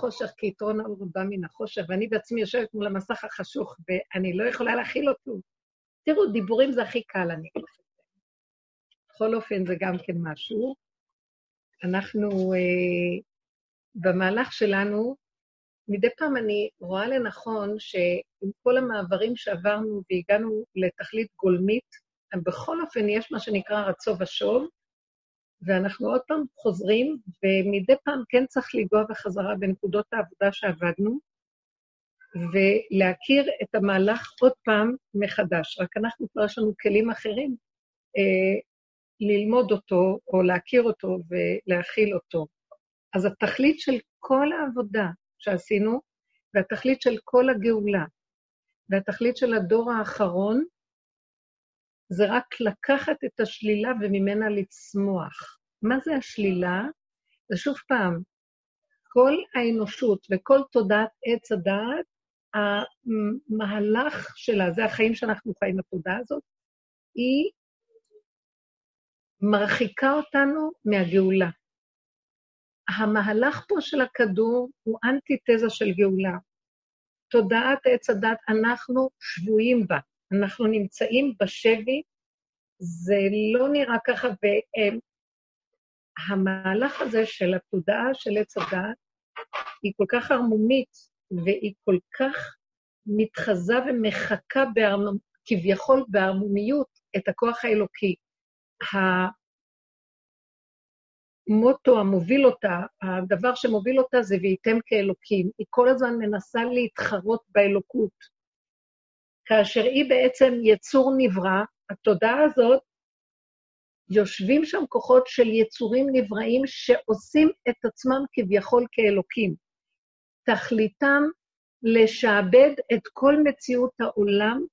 החושך, כי יתרון האור בא מן החושך, ואני בעצמי יושבת מול המסך החשוך, ואני לא יכולה להכיל אותו. תראו, דיבורים זה הכי קל, אני אגיד לכם. בכל אופן, זה גם כן משהו. אנחנו, אה, במהלך שלנו, מדי פעם אני רואה לנכון שעם כל המעברים שעברנו והגענו לתכלית גולמית, בכל אופן יש מה שנקרא רצו ושוב, ואנחנו עוד פעם חוזרים, ומדי פעם כן צריך לנגוע בחזרה בנקודות העבודה שעבדנו, ולהכיר את המהלך עוד פעם מחדש. רק אנחנו כבר יש לנו כלים אחרים אה, ללמוד אותו, או להכיר אותו ולהכיל אותו. אז התכלית של כל העבודה שעשינו, והתכלית של כל הגאולה, והתכלית של הדור האחרון, זה רק לקחת את השלילה וממנה לצמוח. מה זה השלילה? זה שוב פעם, כל האנושות וכל תודעת עץ הדעת, המהלך שלה, זה החיים שאנחנו חיים בתודעה הזאת, היא מרחיקה אותנו מהגאולה. המהלך פה של הכדור הוא אנטיתזה של גאולה. תודעת עץ הדת, אנחנו שבויים בה. אנחנו נמצאים בשבי, זה לא נראה ככה, והמהלך הזה של התודעה של עץ הדת היא כל כך ערמומית, והיא כל כך מתחזה ומחקה בהרמ... כביכול בערמומיות את הכוח האלוקי. המוטו המוביל אותה, הדבר שמוביל אותה זה וייתם כאלוקים. היא כל הזמן מנסה להתחרות באלוקות. כאשר היא בעצם יצור נברא, התודעה הזאת, יושבים שם כוחות של יצורים נבראים שעושים את עצמם כביכול כאלוקים. תכליתם לשעבד את כל מציאות העולם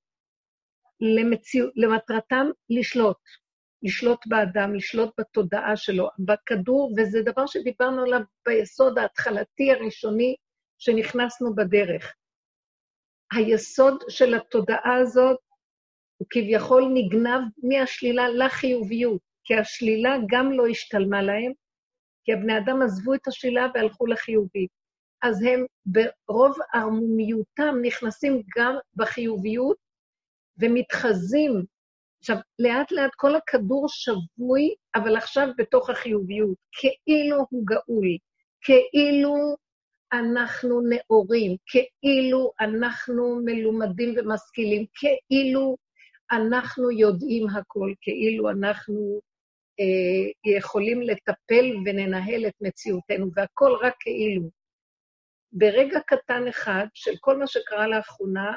למציא... למטרתם לשלוט. לשלוט באדם, לשלוט בתודעה שלו, בכדור, וזה דבר שדיברנו עליו ביסוד ההתחלתי הראשוני שנכנסנו בדרך. היסוד של התודעה הזאת הוא כביכול נגנב מהשלילה לחיוביות, כי השלילה גם לא השתלמה להם, כי הבני אדם עזבו את השלילה והלכו לחיובית. אז הם ברוב ערמומיותם נכנסים גם בחיוביות ומתחזים. עכשיו, לאט לאט כל הכדור שבוי, אבל עכשיו בתוך החיוביות, כאילו הוא גאול, כאילו אנחנו נאורים, כאילו אנחנו מלומדים ומשכילים, כאילו אנחנו יודעים הכל, כאילו אנחנו אה, יכולים לטפל וננהל את מציאותנו, והכל רק כאילו. ברגע קטן אחד של כל מה שקרה לאחרונה,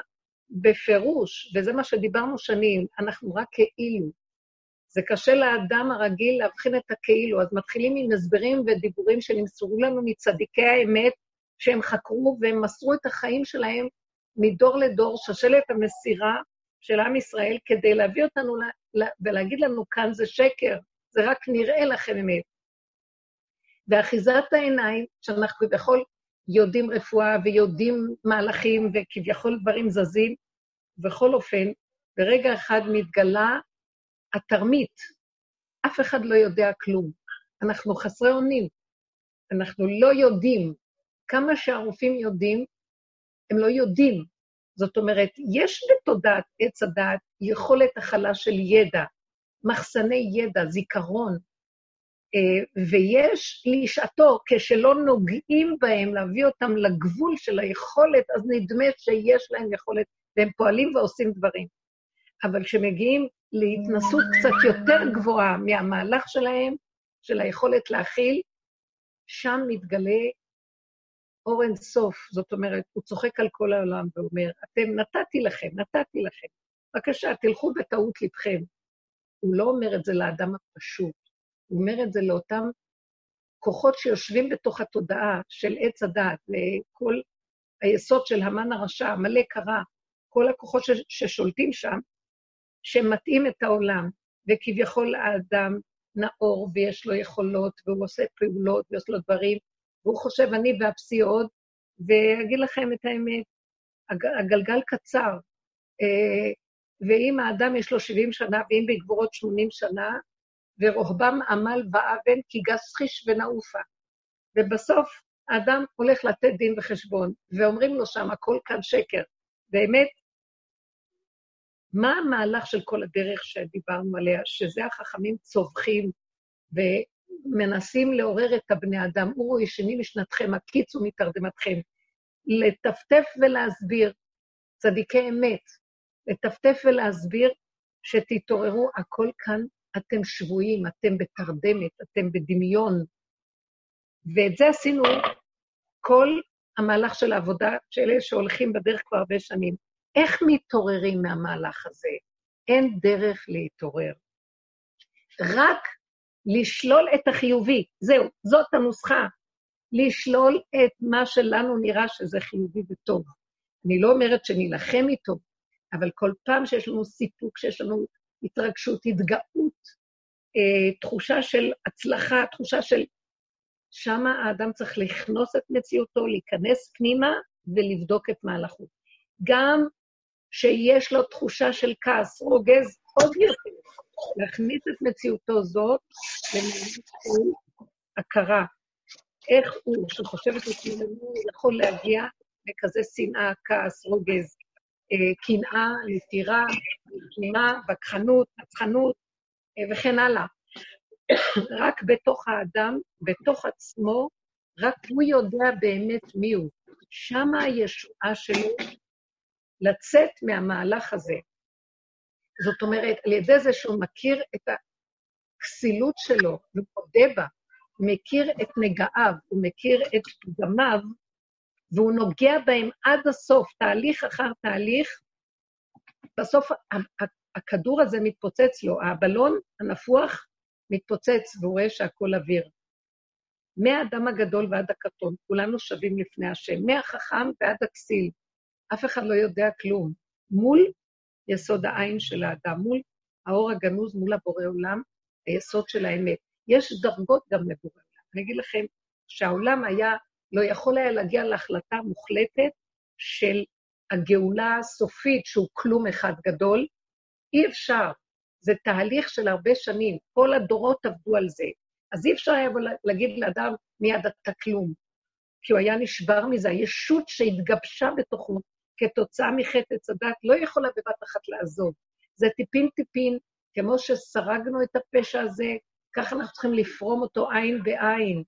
בפירוש, וזה מה שדיברנו שנים, אנחנו רק כאילו. זה קשה לאדם הרגיל להבחין את הכאילו, אז מתחילים עם הסברים ודיבורים שנמסרו לנו מצדיקי האמת, שהם חקרו והם מסרו את החיים שלהם מדור לדור, שושלת המסירה של עם ישראל, כדי להביא אותנו ולהגיד לנו, כאן זה שקר, זה רק נראה לכם אמת. ואחיזת העיניים, שאנחנו כביכול יודעים רפואה ויודעים מהלכים וכביכול דברים זזים, בכל אופן, ברגע אחד מתגלה התרמית. אף אחד לא יודע כלום. אנחנו חסרי אונים. אנחנו לא יודעים. כמה שהרופאים יודעים, הם לא יודעים. זאת אומרת, יש בתודעת עץ הדעת יכולת הכלה של ידע, מחסני ידע, זיכרון, אה, ויש לשעתו, כשלא נוגעים בהם, להביא אותם לגבול של היכולת, אז נדמה שיש להם יכולת, והם פועלים ועושים דברים. אבל כשמגיעים להתנסות קצת יותר גבוהה מהמהלך שלהם, של היכולת להכיל, שם מתגלה אור אין סוף. זאת אומרת, הוא צוחק על כל העולם ואומר, אתם, נתתי לכם, נתתי לכם. בבקשה, תלכו בטעות לבכם. הוא לא אומר את זה לאדם הפשוט, הוא אומר את זה לאותם כוחות שיושבים בתוך התודעה של עץ הדעת, לכל היסוד של המן הרשע, מלא קרה, כל הכוחות ששולטים שם, שמטעים את העולם, וכביכול האדם נאור ויש לו יכולות, והוא עושה פעולות ויש לו דברים, והוא חושב, אני באפסי עוד, ואגיד לכם את האמת, הגלגל קצר, אה, ואם האדם יש לו 70 שנה, ואם בגבורות 80 שנה, ורוחבם עמל ואבן כי גס חיש ונעופה. ובסוף האדם הולך לתת דין וחשבון, ואומרים לו שם, הכל כאן שקר. באמת, מה המהלך של כל הדרך שדיברנו עליה, שזה החכמים צווחים ומנסים לעורר את הבני אדם, אורו ישנים משנתכם, הקיצו מתרדמתכם, לטפטף ולהסביר, צדיקי אמת, לטפטף ולהסביר שתתעוררו, הכל כאן, אתם שבויים, אתם בתרדמת, אתם בדמיון. ואת זה עשינו כל המהלך של העבודה של אלה שהולכים בדרך כבר הרבה שנים. איך מתעוררים מהמהלך הזה? אין דרך להתעורר. רק לשלול את החיובי. זהו, זאת הנוסחה. לשלול את מה שלנו נראה שזה חיובי וטוב. אני לא אומרת שנילחם איתו, אבל כל פעם שיש לנו סיפוק, שיש לנו התרגשות, התגאות, אה, תחושה של הצלחה, תחושה של... שם האדם צריך לכנוס את מציאותו, להיכנס פנימה ולבדוק את מהלכות. גם שיש לו תחושה של כעס, רוגז עוד יותר, להכניס את מציאותו זאת למעלה הכרה. איך הוא, שהוא חושב את עצמו, יכול להגיע לכזה שנאה, כעס, רוגז, אה, קנאה, נטירה, קנאה, וכחנות, נצחנות אה, וכן הלאה. רק בתוך האדם, בתוך עצמו, רק הוא יודע באמת מי הוא. שמה הישועה שלו לצאת מהמהלך הזה. זאת אומרת, על ידי זה שהוא מכיר את הכסילות שלו ומודה בה, מכיר את נגעיו, הוא מכיר את פגמיו, והוא נוגע בהם עד הסוף, תהליך אחר תהליך, בסוף הכדור הזה מתפוצץ לו, הבלון הנפוח מתפוצץ, והוא רואה שהכול אוויר. מהאדם הגדול ועד הקטון, כולנו שווים לפני השם, מהחכם ועד הכסיל, אף אחד לא יודע כלום. מול יסוד העין של האדם, מול האור הגנוז, מול הבורא עולם, היסוד של האמת. יש דרגות גם לבורא עולם. אני אגיד לכם שהעולם היה, לא יכול היה להגיע להחלטה מוחלטת של הגאולה הסופית, שהוא כלום אחד גדול. אי אפשר. זה תהליך של הרבה שנים, כל הדורות עבדו על זה. אז אי אפשר היה להגיד לאדם, מיד אתה כלום. כי הוא היה נשבר מזה, הישות שהתגבשה בתוכו, כתוצאה מחטא עץ הדת, לא יכולה בבת אחת לעזוב. זה טיפין-טיפין, כמו שסרגנו את הפשע הזה, ככה אנחנו צריכים לפרום אותו עין בעין.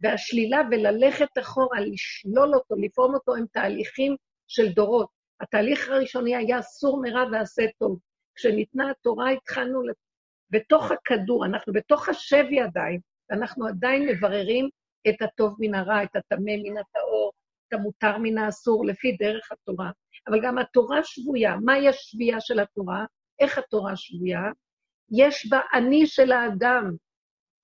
והשלילה וללכת אחורה, לשלול אותו, לפרום אותו, הם תהליכים של דורות. התהליך הראשוני היה סור מרע ועשה טוב. כשניתנה התורה התחלנו בתוך הכדור, אנחנו בתוך השבי עדיין, ואנחנו עדיין מבררים את הטוב מן הרע, את הטמא מן הטהור, המותר מן האסור, לפי דרך התורה. אבל גם התורה שבויה. מהי השבייה של התורה? איך התורה שבויה? יש בה אני של האדם.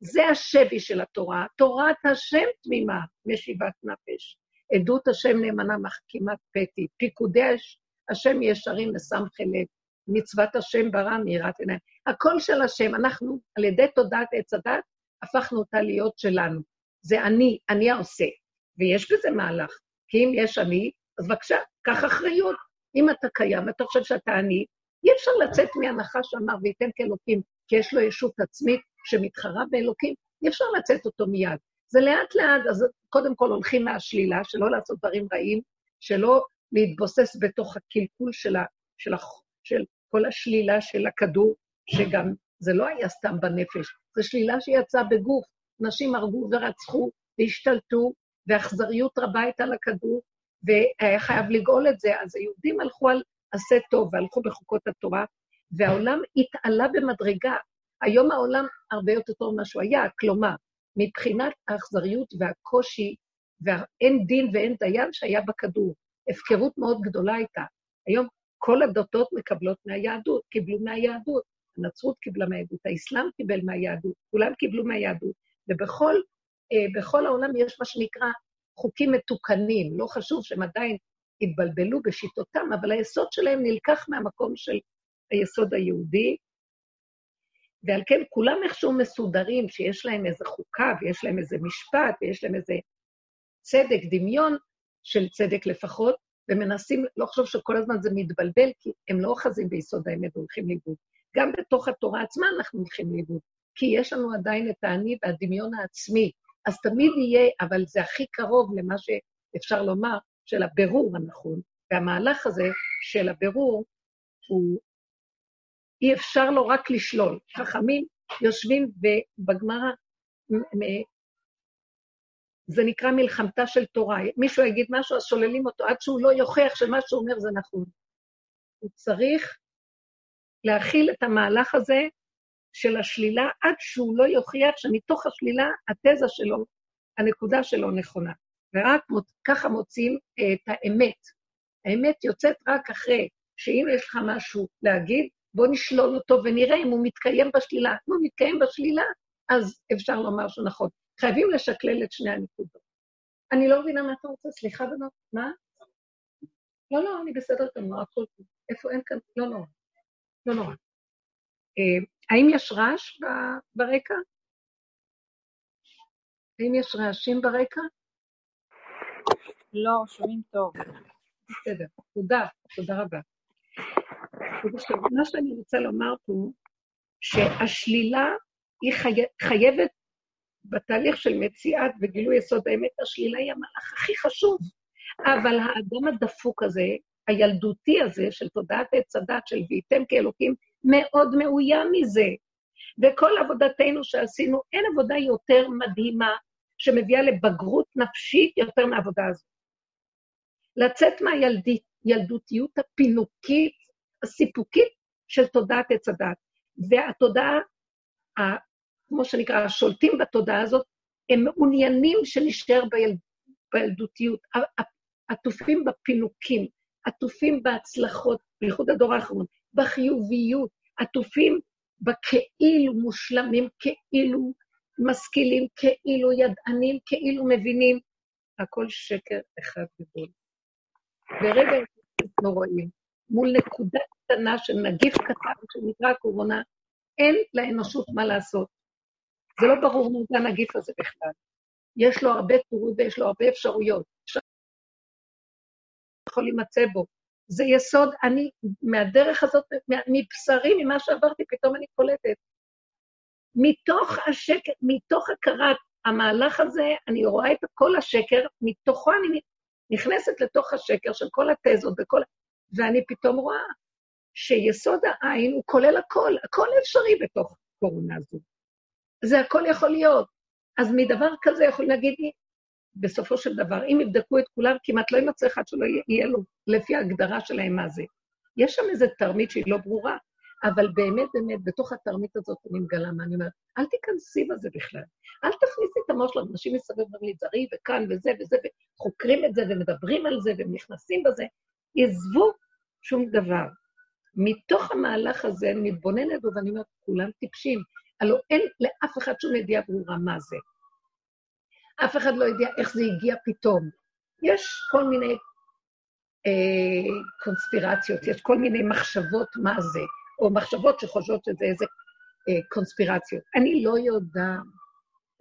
זה השבי של התורה. תורת השם תמימה, משיבת נפש. עדות השם נאמנה מחכימת פתי. פיקודי השם ישרים לסמכי לב. מצוות השם ברא מאירת עיניים. הכל של השם. אנחנו, על ידי תודעת עץ הדת, הפכנו אותה להיות שלנו. זה אני, אני העושה. ויש בזה מהלך. כי אם יש אני, אז בבקשה, קח אחריות. אם אתה קיים ואתה חושב שאתה אני, אי אפשר לצאת מהנחה שאמר וייתן כאלוקים, כי יש לו ישות עצמית שמתחרה באלוקים, אי אפשר לצאת אותו מיד. זה לאט-לאט, אז קודם כל הולכים מהשלילה, שלא לעשות דברים רעים, שלא להתבוסס בתוך הקלקול של, ה, של, ה, של כל השלילה של הכדור, שגם זה לא היה סתם בנפש, זו שלילה שיצאה בגוף. נשים הרגו ורצחו והשתלטו, ואכזריות רבה הייתה לכדור, והיה חייב לגאול את זה. אז היהודים הלכו על עשה טוב והלכו בחוקות התורה, והעולם התעלה במדרגה. היום העולם הרבה יותר טוב ממה שהוא היה, כלומר, מבחינת האכזריות והקושי, והאין דין ואין דיין שהיה בכדור, הפקרות מאוד גדולה הייתה. היום כל הדתות מקבלות מהיהדות, קיבלו מהיהדות. הנצרות קיבלה מהיהדות, האסלאם קיבל מהיהדות, כולם קיבלו מהיהדות. ובכל בכל העולם יש מה שנקרא חוקים מתוקנים. לא חשוב שהם עדיין התבלבלו בשיטותם, אבל היסוד שלהם נלקח מהמקום של היסוד היהודי, ועל כן כולם איכשהו מסודרים, שיש להם איזו חוקה, ויש להם איזה משפט, ויש להם איזה צדק, דמיון של צדק לפחות, ומנסים, לא חשוב שכל הזמן זה מתבלבל, כי הם לא אוחזים ביסוד האמת והולכים לאיבוד. גם בתוך התורה עצמה אנחנו הולכים לאיבוד, כי יש לנו עדיין את האני והדמיון העצמי, אז תמיד יהיה, אבל זה הכי קרוב למה שאפשר לומר, של הבירור הנכון. והמהלך הזה של הבירור, הוא, אי אפשר לו רק לשלול. חכמים יושבים בגמרא, זה נקרא מלחמתה של תורה. מישהו יגיד משהו, אז שוללים אותו עד שהוא לא יוכיח שמה שהוא אומר זה נכון. הוא צריך להכיל את המהלך הזה של השלילה עד שהוא לא יוכיח שמתוך השלילה התזה שלו, הנקודה שלו נכונה. ורק מוצ... ככה מוצאים את האמת. האמת יוצאת רק אחרי שאם יש לך משהו להגיד, בוא נשלול אותו ונראה אם הוא מתקיים בשלילה. אם הוא מתקיים בשלילה, אז אפשר לומר שהוא נכון. חייבים לשקלל את שני הנקודות. אני לא מבינה מה אתה רוצה, סליחה בנות, מה? לא, לא, אני בסדר גמור, הכל טוב. איפה אין כאן? לא נורא. לא נורא. אה, האם יש רעש ברקע? האם יש רעשים ברקע? לא, שומעים טוב. בסדר, תודה, תודה רבה. מה שאני רוצה לומר פה, שהשלילה היא חי... חייבת בתהליך של מציאת וגילוי יסוד האמת, השלילה היא המהלך הכי חשוב. אבל האדם הדפוק הזה, הילדותי הזה, של תודעת עץ הדת, של והייתם כאלוקים, מאוד מאוים מזה. וכל עבודתנו שעשינו, אין עבודה יותר מדהימה שמביאה לבגרות נפשית יותר מהעבודה הזאת. לצאת מהילדותיות הפינוקית, הסיפוקית של תודעת עץ הדת. והתודעה, כמו שנקרא, השולטים בתודעה הזאת, הם מעוניינים שנשאר ביל, בילדותיות, עטופים בפינוקים, עטופים בהצלחות, בייחוד הדור האחרון, בחיוביות, עטופים בכאילו מושלמים, כאילו משכילים, כאילו ידענים, כאילו מבינים. הכל שקר אחד גדול. ברגע אנחנו רואים, מול נקודה קטנה של נגיף קטן שנקרא קורונה, אין לאנושות מה לעשות. זה לא ברור מה זה הנגיף הזה בכלל. יש לו הרבה טורות ויש לו הרבה אפשרויות. אפשר יכול להימצא בו. זה יסוד, אני, מהדרך הזאת, מבשרי, ממה שעברתי, פתאום אני קולטת. מתוך השקר, מתוך הכרת המהלך הזה, אני רואה את כל השקר, מתוכו אני נכנסת לתוך השקר של כל התזות וכל... ואני פתאום רואה שיסוד העין הוא כולל הכל, הכל אפשרי בתוך קורונה הזו. זה הכל יכול להיות. אז מדבר כזה יכול להגיד לי, בסופו של דבר, אם יבדקו את כולם, כמעט לא יימצא אחד שלא יהיה לו לפי ההגדרה שלהם מה זה. יש שם איזו תרמית שהיא לא ברורה, אבל באמת, באמת, בתוך התרמית הזאת אני מגלה מה אני אומרת. אל תיכנסי בזה בכלל. אל תכניסי את המוח שלנו, אנשים מסביב אומרים לי, זרי וכאן וזה וזה, וחוקרים את זה ומדברים על זה ונכנסים בזה. עזבו שום דבר. מתוך המהלך הזה אני מתבוננת בו ואני אומרת, כולם טיפשים. הלוא אין לאף אחד שום ידיעה ברורה מה זה. אף אחד לא יודע איך זה הגיע פתאום. יש כל מיני אה, קונספירציות, יש כל מיני מחשבות מה זה. או מחשבות שחושבות שזה איזה אה, קונספירציות. אני לא יודעת.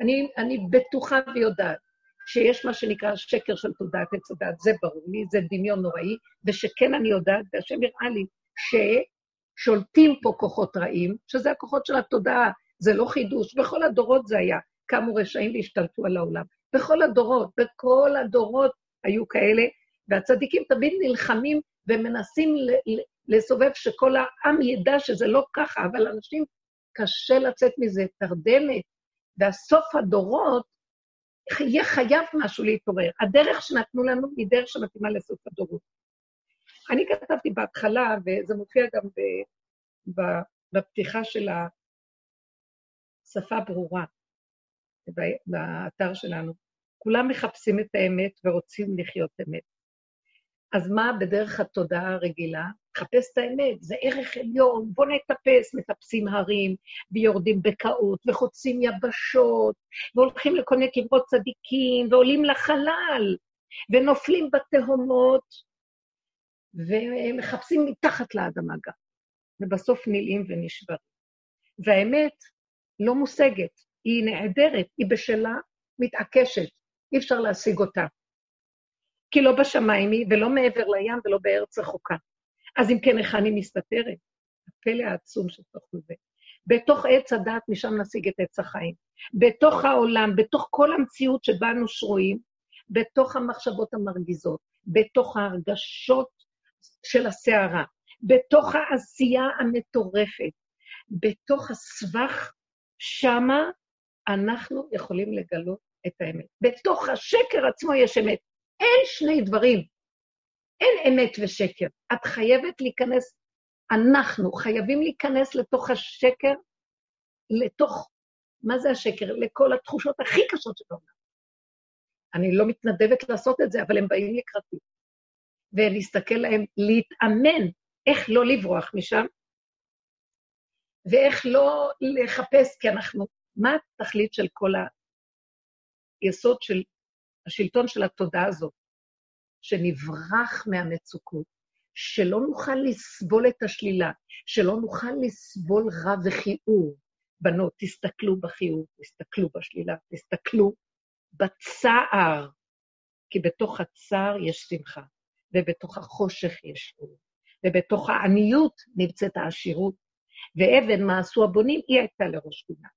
אני, אני בטוחה ויודעת שיש מה שנקרא שקר של תודעת עץ הדת, זה ברור לי, זה דמיון נוראי, ושכן אני יודעת, והשם יראה לי, ששולטים פה כוחות רעים, שזה הכוחות של התודעה, זה לא חידוש, בכל הדורות זה היה, קמו רשעים והשתלטו על העולם. בכל הדורות, בכל הדורות היו כאלה, והצדיקים תמיד נלחמים ומנסים לסובב שכל העם ידע שזה לא ככה, אבל אנשים, קשה לצאת מזה, תרדמת, והסוף הדורות, יהיה חייב משהו להתעורר. הדרך שנתנו לנו היא דרך שמתאימה לסוף הדורות. אני כתבתי בהתחלה, וזה מופיע גם ב, ב, בפתיחה של השפה ברורה, באתר שלנו. כולם מחפשים את האמת ורוצים לחיות אמת. אז מה בדרך התודעה הרגילה? חפש את האמת, זה ערך עליון, בוא נטפס, מטפסים הרים, ויורדים בקעות, וחוצים יבשות, והולכים לכל מיני קברות צדיקים, ועולים לחלל, ונופלים בתהומות, ומחפשים מתחת לאדמה גם, ובסוף נלאים ונשברים. והאמת לא מושגת, היא נעדרת, היא בשלה מתעקשת, אי אפשר להשיג אותה. כי לא בשמיים היא, ולא מעבר לים, ולא בארץ רחוקה. אז אם כן, היכן היא מסתתרת? הפלא העצום שתוך זה. בתוך עץ הדת, משם נשיג את עץ החיים. בתוך העולם, בתוך כל המציאות שבה אנו שרויים, בתוך המחשבות המרגיזות, בתוך ההרגשות של הסערה, בתוך העשייה המטורפת, בתוך הסבך, שמה אנחנו יכולים לגלות את האמת. בתוך השקר עצמו יש אמת. אין שני דברים. אין אמת ושקר. את חייבת להיכנס, אנחנו חייבים להיכנס לתוך השקר, לתוך, מה זה השקר? לכל התחושות הכי קשות שבעולם. אני לא מתנדבת לעשות את זה, אבל הם באים לקראתי. ולהסתכל להם, להתאמן איך לא לברוח משם, ואיך לא לחפש, כי אנחנו, מה התכלית של כל היסוד של השלטון של התודעה הזאת? שנברח מהמצוקות, שלא נוכל לסבול את השלילה, שלא נוכל לסבול רע וכיעור. בנות, תסתכלו בחיוב, תסתכלו בשלילה, תסתכלו בצער, כי בתוך הצער יש שמחה, ובתוך החושך יש אור, ובתוך העניות נמצאת העשירות, ואבן מה עשו הבונים, היא הייתה לראש פינה.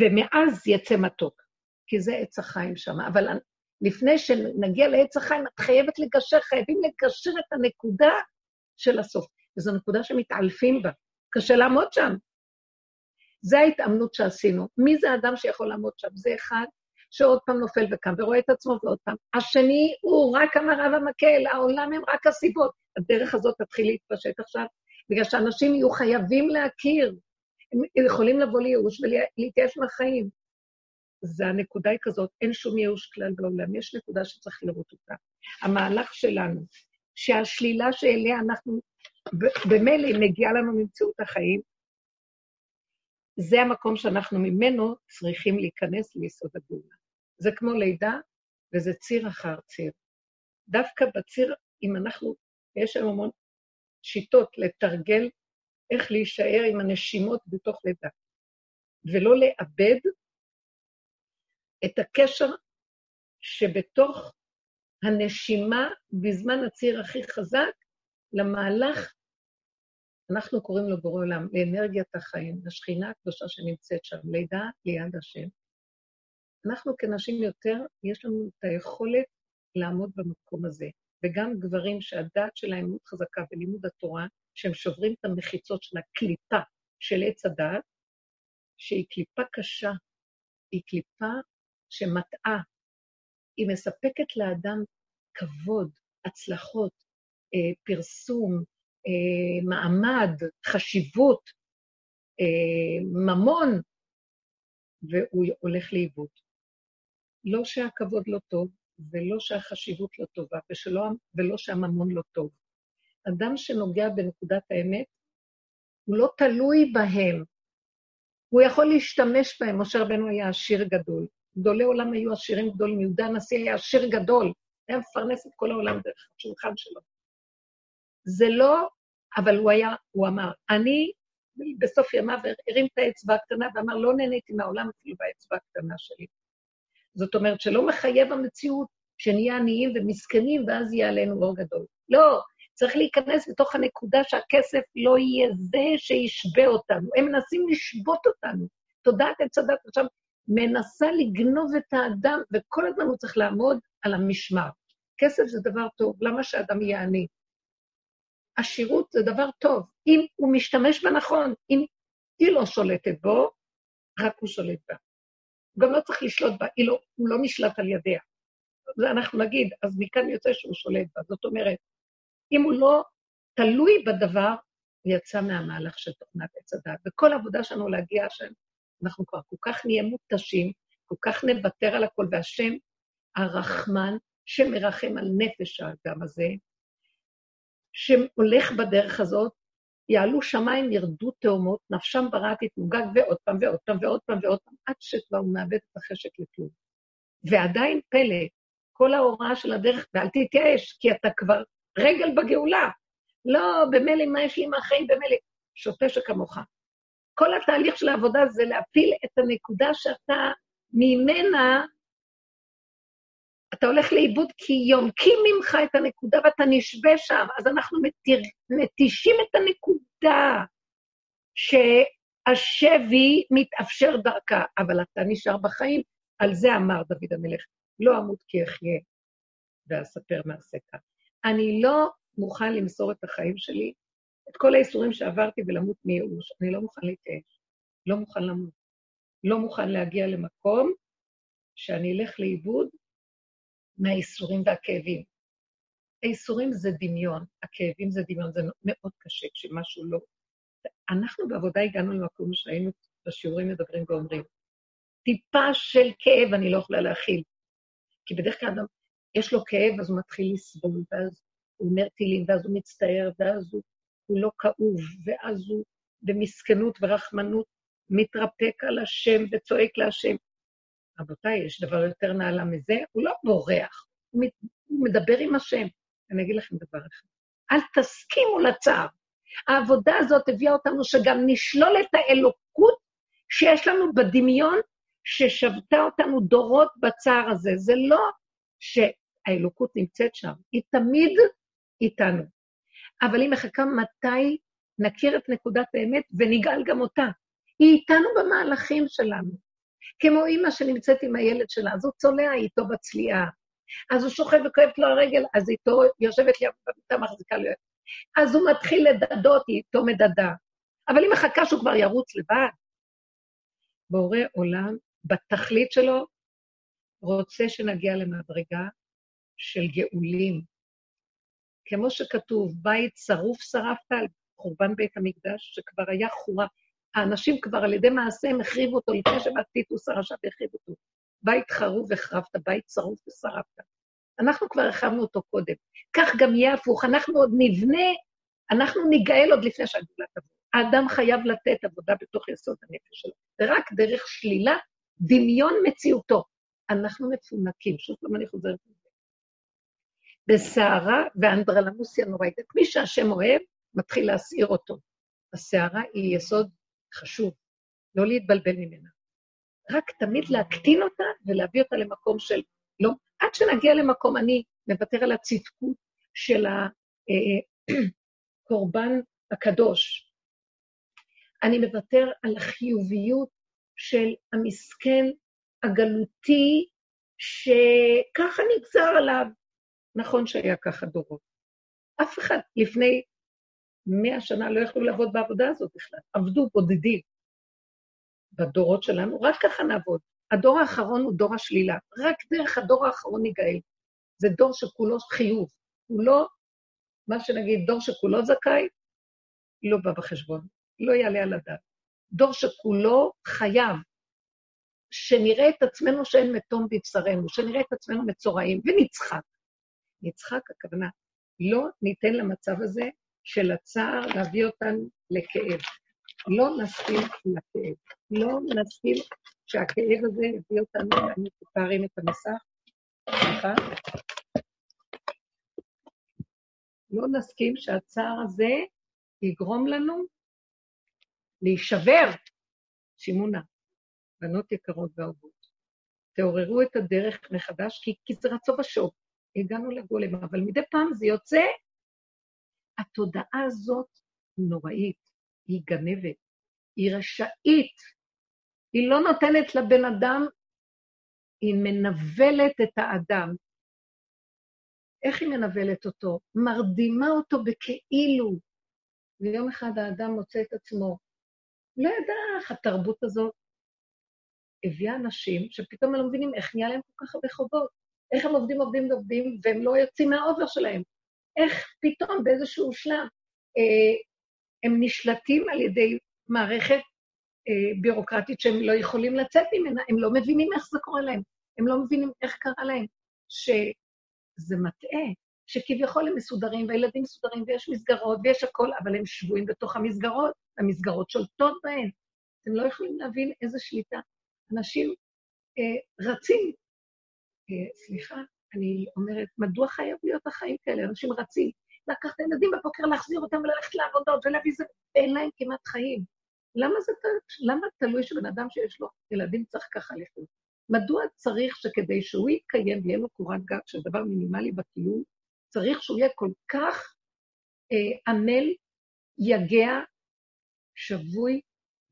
ומאז יצא מתוק, כי זה עץ החיים שם. אבל לפני שנגיע לעץ החיים, את חייבת לגשר, חייבים לגשר את הנקודה של הסוף. וזו נקודה שמתעלפים בה. קשה לעמוד שם. זה ההתאמנות שעשינו. מי זה האדם שיכול לעמוד שם? זה אחד שעוד פעם נופל וקם ורואה את עצמו ועוד פעם. השני הוא רק המראה והמקל, העולם הם רק הסיבות. הדרך הזאת תתחיל להתפשט עכשיו, בגלל שאנשים יהיו חייבים להכיר. הם יכולים לבוא לייאוש ולהתייאש מהחיים. זה הנקודה היא כזאת, אין שום ייאוש כלל בעולם, יש נקודה שצריך לראות אותה. המהלך שלנו, שהשלילה שאליה אנחנו, במילא מגיעה לנו ממציאות החיים, זה המקום שאנחנו ממנו צריכים להיכנס ליסוד הגאולה. זה כמו לידה, וזה ציר אחר ציר. דווקא בציר, אם אנחנו, יש לנו המון שיטות לתרגל איך להישאר עם הנשימות בתוך לידה, ולא לאבד את הקשר שבתוך הנשימה, בזמן הציר הכי חזק, למהלך, אנחנו קוראים לו בורא עולם, לאנרגיית החיים, לשכינה הקדושה שנמצאת שם, לידה ליד השם. אנחנו כנשים יותר, יש לנו את היכולת לעמוד במקום הזה. וגם גברים שהדעת שלהם מאוד חזקה בלימוד התורה, שהם שוברים את המחיצות של הקליפה של עץ הדעת, שהיא קליפה קשה, היא קליפה שמטעה, היא מספקת לאדם כבוד, הצלחות, אה, פרסום, אה, מעמד, חשיבות, אה, ממון, והוא הולך לאיבוד. לא שהכבוד לא טוב, ולא שהחשיבות לא טובה, ושלא, ולא שהממון לא טוב. אדם שנוגע בנקודת האמת, הוא לא תלוי בהם. הוא יכול להשתמש בהם. משה רבנו היה עשיר גדול. גדולי עולם היו עשירים גדולים. יהודה הנשיא היה עשיר גדול. היה מפרנס את כל העולם דרך השולחן שלו. זה לא, אבל הוא היה, הוא אמר, אני בסוף ימיו הרים את האצבע הקטנה ואמר, לא נהניתי מהעולם אפילו באצבע הקטנה שלי. זאת אומרת שלא מחייב המציאות שנהיה עניים ומסכנים ואז יהיה עלינו אור גדול. לא, צריך להיכנס בתוך הנקודה שהכסף לא יהיה זה שישבה אותנו. הם מנסים לשבות אותנו. תודעת עץ הדת עכשיו מנסה לגנוב את האדם, וכל הזמן הוא צריך לעמוד על המשמר. כסף זה דבר טוב, למה שאדם יהיה עני? עשירות זה דבר טוב, אם הוא משתמש בה נכון, אם היא לא שולטת בו, רק הוא שולט בה. הוא גם לא צריך לשלוט בה, לא, הוא לא נשלט על ידיה. זה אנחנו נגיד, אז מכאן יוצא שהוא שולט בה. זאת אומרת, אם הוא לא תלוי בדבר, הוא יצא מהמהלך של תוכנת עץ הדת. וכל העבודה שלנו להגיע השם, אנחנו כבר כל כך נהיה מותשים, כל כך נוותר על הכל, והשם הרחמן, שמרחם על נפש האדם הזה, שהולך בדרך הזאת, יעלו שמיים, ירדו תאומות, נפשם ברא תתמוגג, ועוד פעם ועוד פעם ועוד פעם ועוד פעם, עד שכבר הוא מאבד את החשק לכלום. ועדיין פלא, כל ההוראה של הדרך, ואל תתייאש, כי אתה כבר רגל בגאולה. לא, במילא מה יש לי מהחיים, במילא, שוטה שכמוך. כל התהליך של העבודה זה להפיל את הנקודה שאתה ממנה, אתה הולך לאיבוד כי יונקים ממך את הנקודה ואתה נשבה שם. אז אנחנו מתיר, מתישים את הנקודה, ש, השבי מתאפשר דרכה, אבל אתה נשאר בחיים. על זה אמר דוד המלך, לא אמות כי אחיה, ואספר מעשיך. אני לא מוכן למסור את החיים שלי, את כל האיסורים שעברתי ולמות מייאוש. אני לא מוכן להתייאש, לא מוכן למות. לא מוכן להגיע למקום שאני אלך לאיבוד מהאיסורים והכאבים. האיסורים זה דמיון, הכאבים זה דמיון, זה מאוד קשה כשמשהו לא... אנחנו בעבודה הגענו למקום שהיינו בשיעורים מדברים ואומרים, טיפה של כאב אני לא יכולה להכיל. כי בדרך כלל אדם, יש לו כאב, אז הוא מתחיל לסבול, ואז הוא אומר טילים, ואז הוא מצטער, ואז הוא, הוא לא כאוב, ואז הוא במסכנות ורחמנות מתרפק על השם וצועק להשם. רבותיי, יש דבר יותר נעלה מזה, הוא לא בורח, הוא מדבר עם השם. אני אגיד לכם דבר אחד, אל תסכימו לצער. העבודה הזאת הביאה אותנו שגם נשלול את האלוקות שיש לנו בדמיון, ששבתה אותנו דורות בצער הזה. זה לא שהאלוקות נמצאת שם, היא תמיד איתנו. אבל היא מחכה מתי נכיר את נקודת האמת ונגאל גם אותה. היא איתנו במהלכים שלנו. כמו אימא שנמצאת עם הילד שלה, אז הוא צולע איתו בצליעה. אז הוא שוכב וכואבת לו הרגל, אז איתו יושבת לי במיטה מחזיקה לו. אז הוא מתחיל לדדות, היא איתו מדדה. אבל היא מחכה שהוא כבר ירוץ לבד. בורא עולם, בתכלית שלו, רוצה שנגיע למדרגה של גאולים. כמו שכתוב, בית שרוף שרפת על חורבן בית המקדש, שכבר היה חורה. האנשים כבר על ידי מעשיהם החריבו אותו לפני שבא טיטוס הרשע והחריב אותו. בית חרוב החרבת, בית שרוף ושרפת. אנחנו כבר החרבנו אותו קודם. כך גם יהיה הפוך, אנחנו עוד נבנה, אנחנו ניגאל עוד לפני שהגאולה תבוא. האדם חייב לתת עבודה בתוך יסוד הנפש שלו, ורק דרך שלילה, דמיון מציאותו. אנחנו מפונקים, שוב פעם אני חוזרת. בסערה ואנדרלמוסיה נוראית. את מי שהשם אוהב, מתחיל להסעיר אותו. הסערה היא יסוד חשוב, לא להתבלבל ממנה. רק תמיד להקטין אותה ולהביא אותה למקום של לא, עד שנגיע למקום, אני מוותר על הצדקות של הקורבן אה, הקדוש. אני מוותר על החיוביות של המסכן הגלותי, שככה נגזר עליו. נכון שהיה ככה דורות. אף אחד לפני מאה שנה לא יכלו לעבוד בעבודה הזאת בכלל, עבדו בודדים. בדורות שלנו, רק ככה נעבוד. הדור האחרון הוא דור השלילה, רק דרך הדור האחרון ניגאל. זה דור שכולו חיוב, הוא לא, מה שנגיד, דור שכולו זכאי, לא בא בחשבון, לא יעלה על הדעת. דור שכולו חייב, שנראה את עצמנו שאין מתום בבשרנו, שנראה את עצמנו מצורעים, ונצחק. נצחק, הכוונה, לא ניתן למצב הזה של הצער להביא אותנו לכאב. לא נסכים לכאב. לא נסכים שהכאב הזה יביא אותנו, אני תארים את המסך, סליחה. לא נסכים שהצער הזה יגרום לנו להישבר. שימונה, בנות יקרות ואהובות, תעוררו את הדרך מחדש, כי, כי זה רצו ושוב. הגענו לגולם, אבל מדי פעם זה יוצא, התודעה הזאת נוראית, היא גנבת, היא רשאית, היא לא נותנת לבן אדם, היא מנבלת את האדם. איך היא מנבלת אותו? מרדימה אותו בכאילו. ויום אחד האדם מוצא את עצמו, לא ידע איך התרבות הזאת הביאה אנשים שפתאום הם לא מבינים איך נהיה להם כל כך הרבה חובות. איך הם עובדים, עובדים, עובדים, והם לא יוצאים מהאובר שלהם. איך פתאום באיזשהו שלב אה, הם נשלטים על ידי מערכת אה, ביורוקרטית שהם לא יכולים לצאת ממנה, הם לא מבינים איך זה קורה להם, הם לא מבינים איך קרה להם, שזה מטעה, שכביכול הם מסודרים, והילדים מסודרים, ויש מסגרות, ויש הכול, אבל הם שבויים בתוך המסגרות, המסגרות שולטות בהן. אתם לא יכולים להבין איזה שליטה. אנשים אה, רצים, סליחה, אני אומרת, מדוע חייב להיות החיים כאלה? אנשים רצים לקחת את הילדים בבוקר, להחזיר אותם וללכת לעבודות ולהביא זה, ואין להם כמעט חיים. למה זה למה תלוי שבן אדם שיש לו ילדים צריך ככה לחיות? מדוע צריך שכדי שהוא יתקיים ויהיה לו קורת גג, שזה דבר מינימלי בקיום, צריך שהוא יהיה כל כך אה, עמל, יגע, שבוי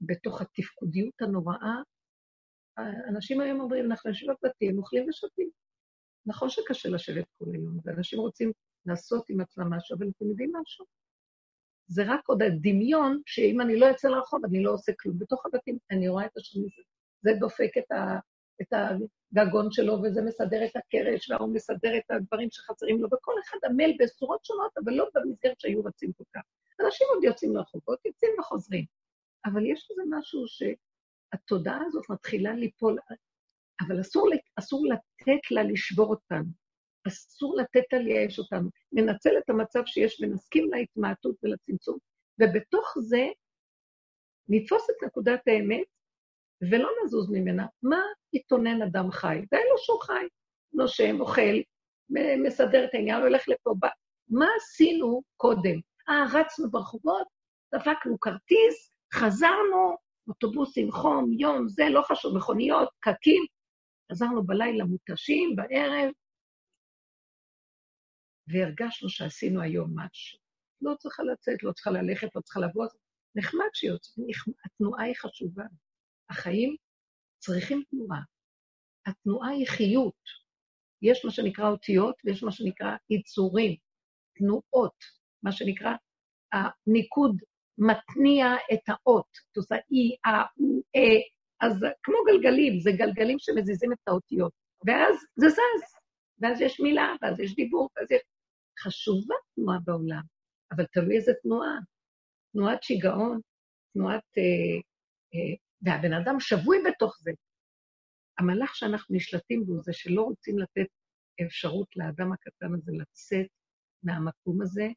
בתוך התפקודיות הנוראה, אנשים היום אומרים, אנחנו יושבים בבתים, אוכלים ושותים. נכון שקשה לשבת כל היום, ואנשים רוצים לעשות עם עצמם משהו, אבל אתם יודעים משהו? זה רק עוד הדמיון, שאם אני לא אצא לרחוב, אני לא עושה כלום. בתוך הבתים אני רואה את השני, זה דופק את, ה, את הגגון שלו, וזה מסדר את הקרש, והוא מסדר את הדברים שחסרים לו, וכל אחד עמל בצורות שונות, אבל לא במסגרת שהיו רצים כל כך. אנשים עוד יוצאים לרחובות, יוצאים וחוזרים. אבל יש איזה משהו שהתודעה הזאת מתחילה ליפול, אבל אסור, אסור לתת לה לשבור אותנו. אסור לתת לה לייאש אותנו. ננצל את המצב שיש ונסכים להתמעטות ולצמצום, ובתוך זה נתפוס את נקודת האמת ולא נזוז ממנה. מה יתונן אדם חי? די לו שהוא חי. נושם, אוכל, מסדר את העניין, הולך לפה. בא. מה עשינו קודם? אה, רצנו ברחובות, דפקנו כרטיס, חזרנו, אוטובוסים, חום, יום, זה, לא חשוב, מכוניות, פקקים. חזרנו בלילה מותשים, בערב, והרגשנו שעשינו היום משהו. לא צריכה לצאת, לא צריכה ללכת, לא צריכה לבוא. נחמד שיוצאים, התנועה היא חשובה. החיים צריכים תנועה. התנועה היא חיות. יש מה שנקרא אותיות ויש מה שנקרא יצורים, תנועות, מה שנקרא, הניקוד מתניע את האות. אתה עושה אי, אה, או, אה, אז כמו גלגלים, זה גלגלים שמזיזים את האותיות. ואז זה זז, ואז יש מילה, ואז יש דיבור, ואז יש... חשובה תנועה בעולם, אבל תלוי איזה תנועה. תנועת שיגעון, תנועת... אה, אה, והבן אדם שבוי בתוך זה. המהלך שאנחנו נשלטים בו זה שלא רוצים לתת אפשרות לאדם הקטן הזה לצאת מהמקום הזה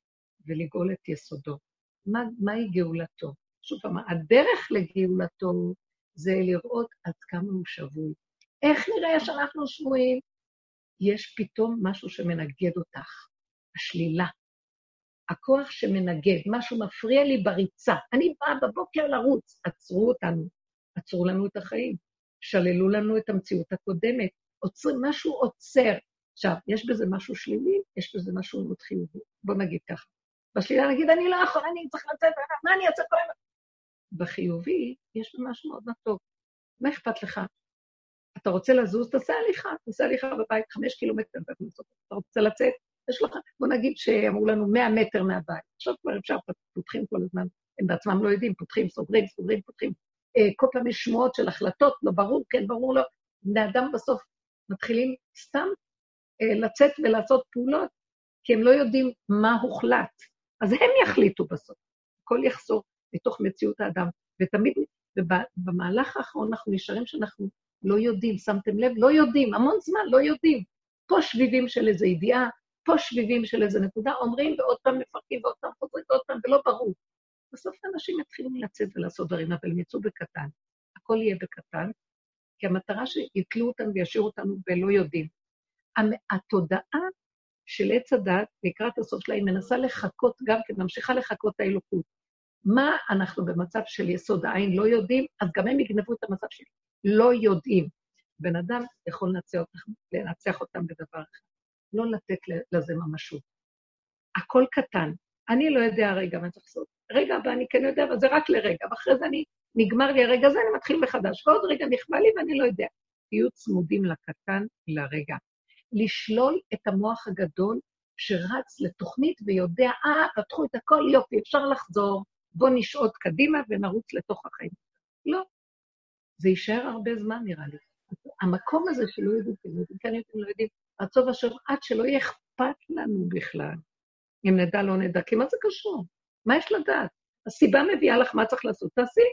ולגאול את יסודו. מה, מהי גאולתו? שוב פעם, הדרך לגאולתו זה לראות עד כמה הוא שבוי. איך נראה שאנחנו שבויים? יש פתאום משהו שמנגד אותך. השלילה. הכוח שמנגד, משהו מפריע לי בריצה. אני באה בבוקר לרוץ, עצרו אותנו, עצרו לנו את החיים, שללו לנו את המציאות הקודמת, עוצרים, משהו עוצר. עכשיו, יש בזה משהו שלילי, יש בזה משהו מאוד חיובי. בוא נגיד ככה. בשלילה נגיד, אני לא יכול, אני צריך לצאת, מה אני אעשה כל הזמן? בחיובי, יש משהו מאוד מתוק. מה אכפת לך? אתה רוצה לזוז, תעשה הליכה, תעשה הליכה בבית, חמש קילומטר, אתה רוצה לצאת, יש לך, בוא נגיד שאמרו לנו 100 מטר מהבית. עכשיו כבר אפשר, פותחים כל הזמן, הם בעצמם לא יודעים, פותחים, סוגרים, סוגרים, פותחים. אה, כל פעם יש שמועות של החלטות, לא ברור, כן, ברור, לא. בני אדם בסוף מתחילים סתם אה, לצאת ולעשות פעולות, כי הם לא יודעים מה הוחלט. אז הם יחליטו בסוף. הכל יחזור מתוך מציאות האדם. ותמיד, ובמהלך האחרון אנחנו נשארים שאנחנו לא יודעים, שמתם לב? לא יודעים, המון זמן לא יודעים. פה שביבים של איזו ידיעה, פה שביבים של איזה נקודה, אומרים ועוד פעם מפרקים ועוד פעם חוזרים ועוד פעם, ולא ברור. בסוף האנשים יתחילו לצאת ולעשות דברים, אבל הם יצאו בקטן. הכל יהיה בקטן, כי המטרה שיתלו אותנו וישאירו אותנו ולא יודעים. התודעה של עץ הדת, לקראת הסוף שלה, היא מנסה לחכות גם כן, ממשיכה לחכות את האלוקות. מה אנחנו במצב של יסוד העין לא יודעים, אז גם הם יגנבו את המצב של לא יודעים. בן אדם יכול לנצח, לנצח אותם בדבר אחד. לא לתת לזה ממשות. הכל קטן. אני לא יודע הרגע מה צריך לעשות. רגע הבא אני כן יודע, אבל זה רק לרגע, ואחרי זה אני, נגמר לי הרגע הזה, אני מתחיל מחדש. ועוד רגע נכבה לי ואני לא יודע. תהיו צמודים לקטן, לרגע. לשלול את המוח הגדול שרץ לתוכנית ויודע, אה, פתחו את הכל, יופי, אפשר לחזור, בואו נשעוד קדימה ונרוץ לתוך החיים. לא. זה יישאר הרבה זמן, נראה לי. המקום הזה שלא יודעים, כן יודעים, כן יודעים, לא יודעים, עד סוף השבוע, עד שלא יהיה אכפת לנו בכלל. אם נדע, לא נדע, כי מה זה קשור? מה יש לדעת? הסיבה מביאה לך מה צריך לעשות, תעשי.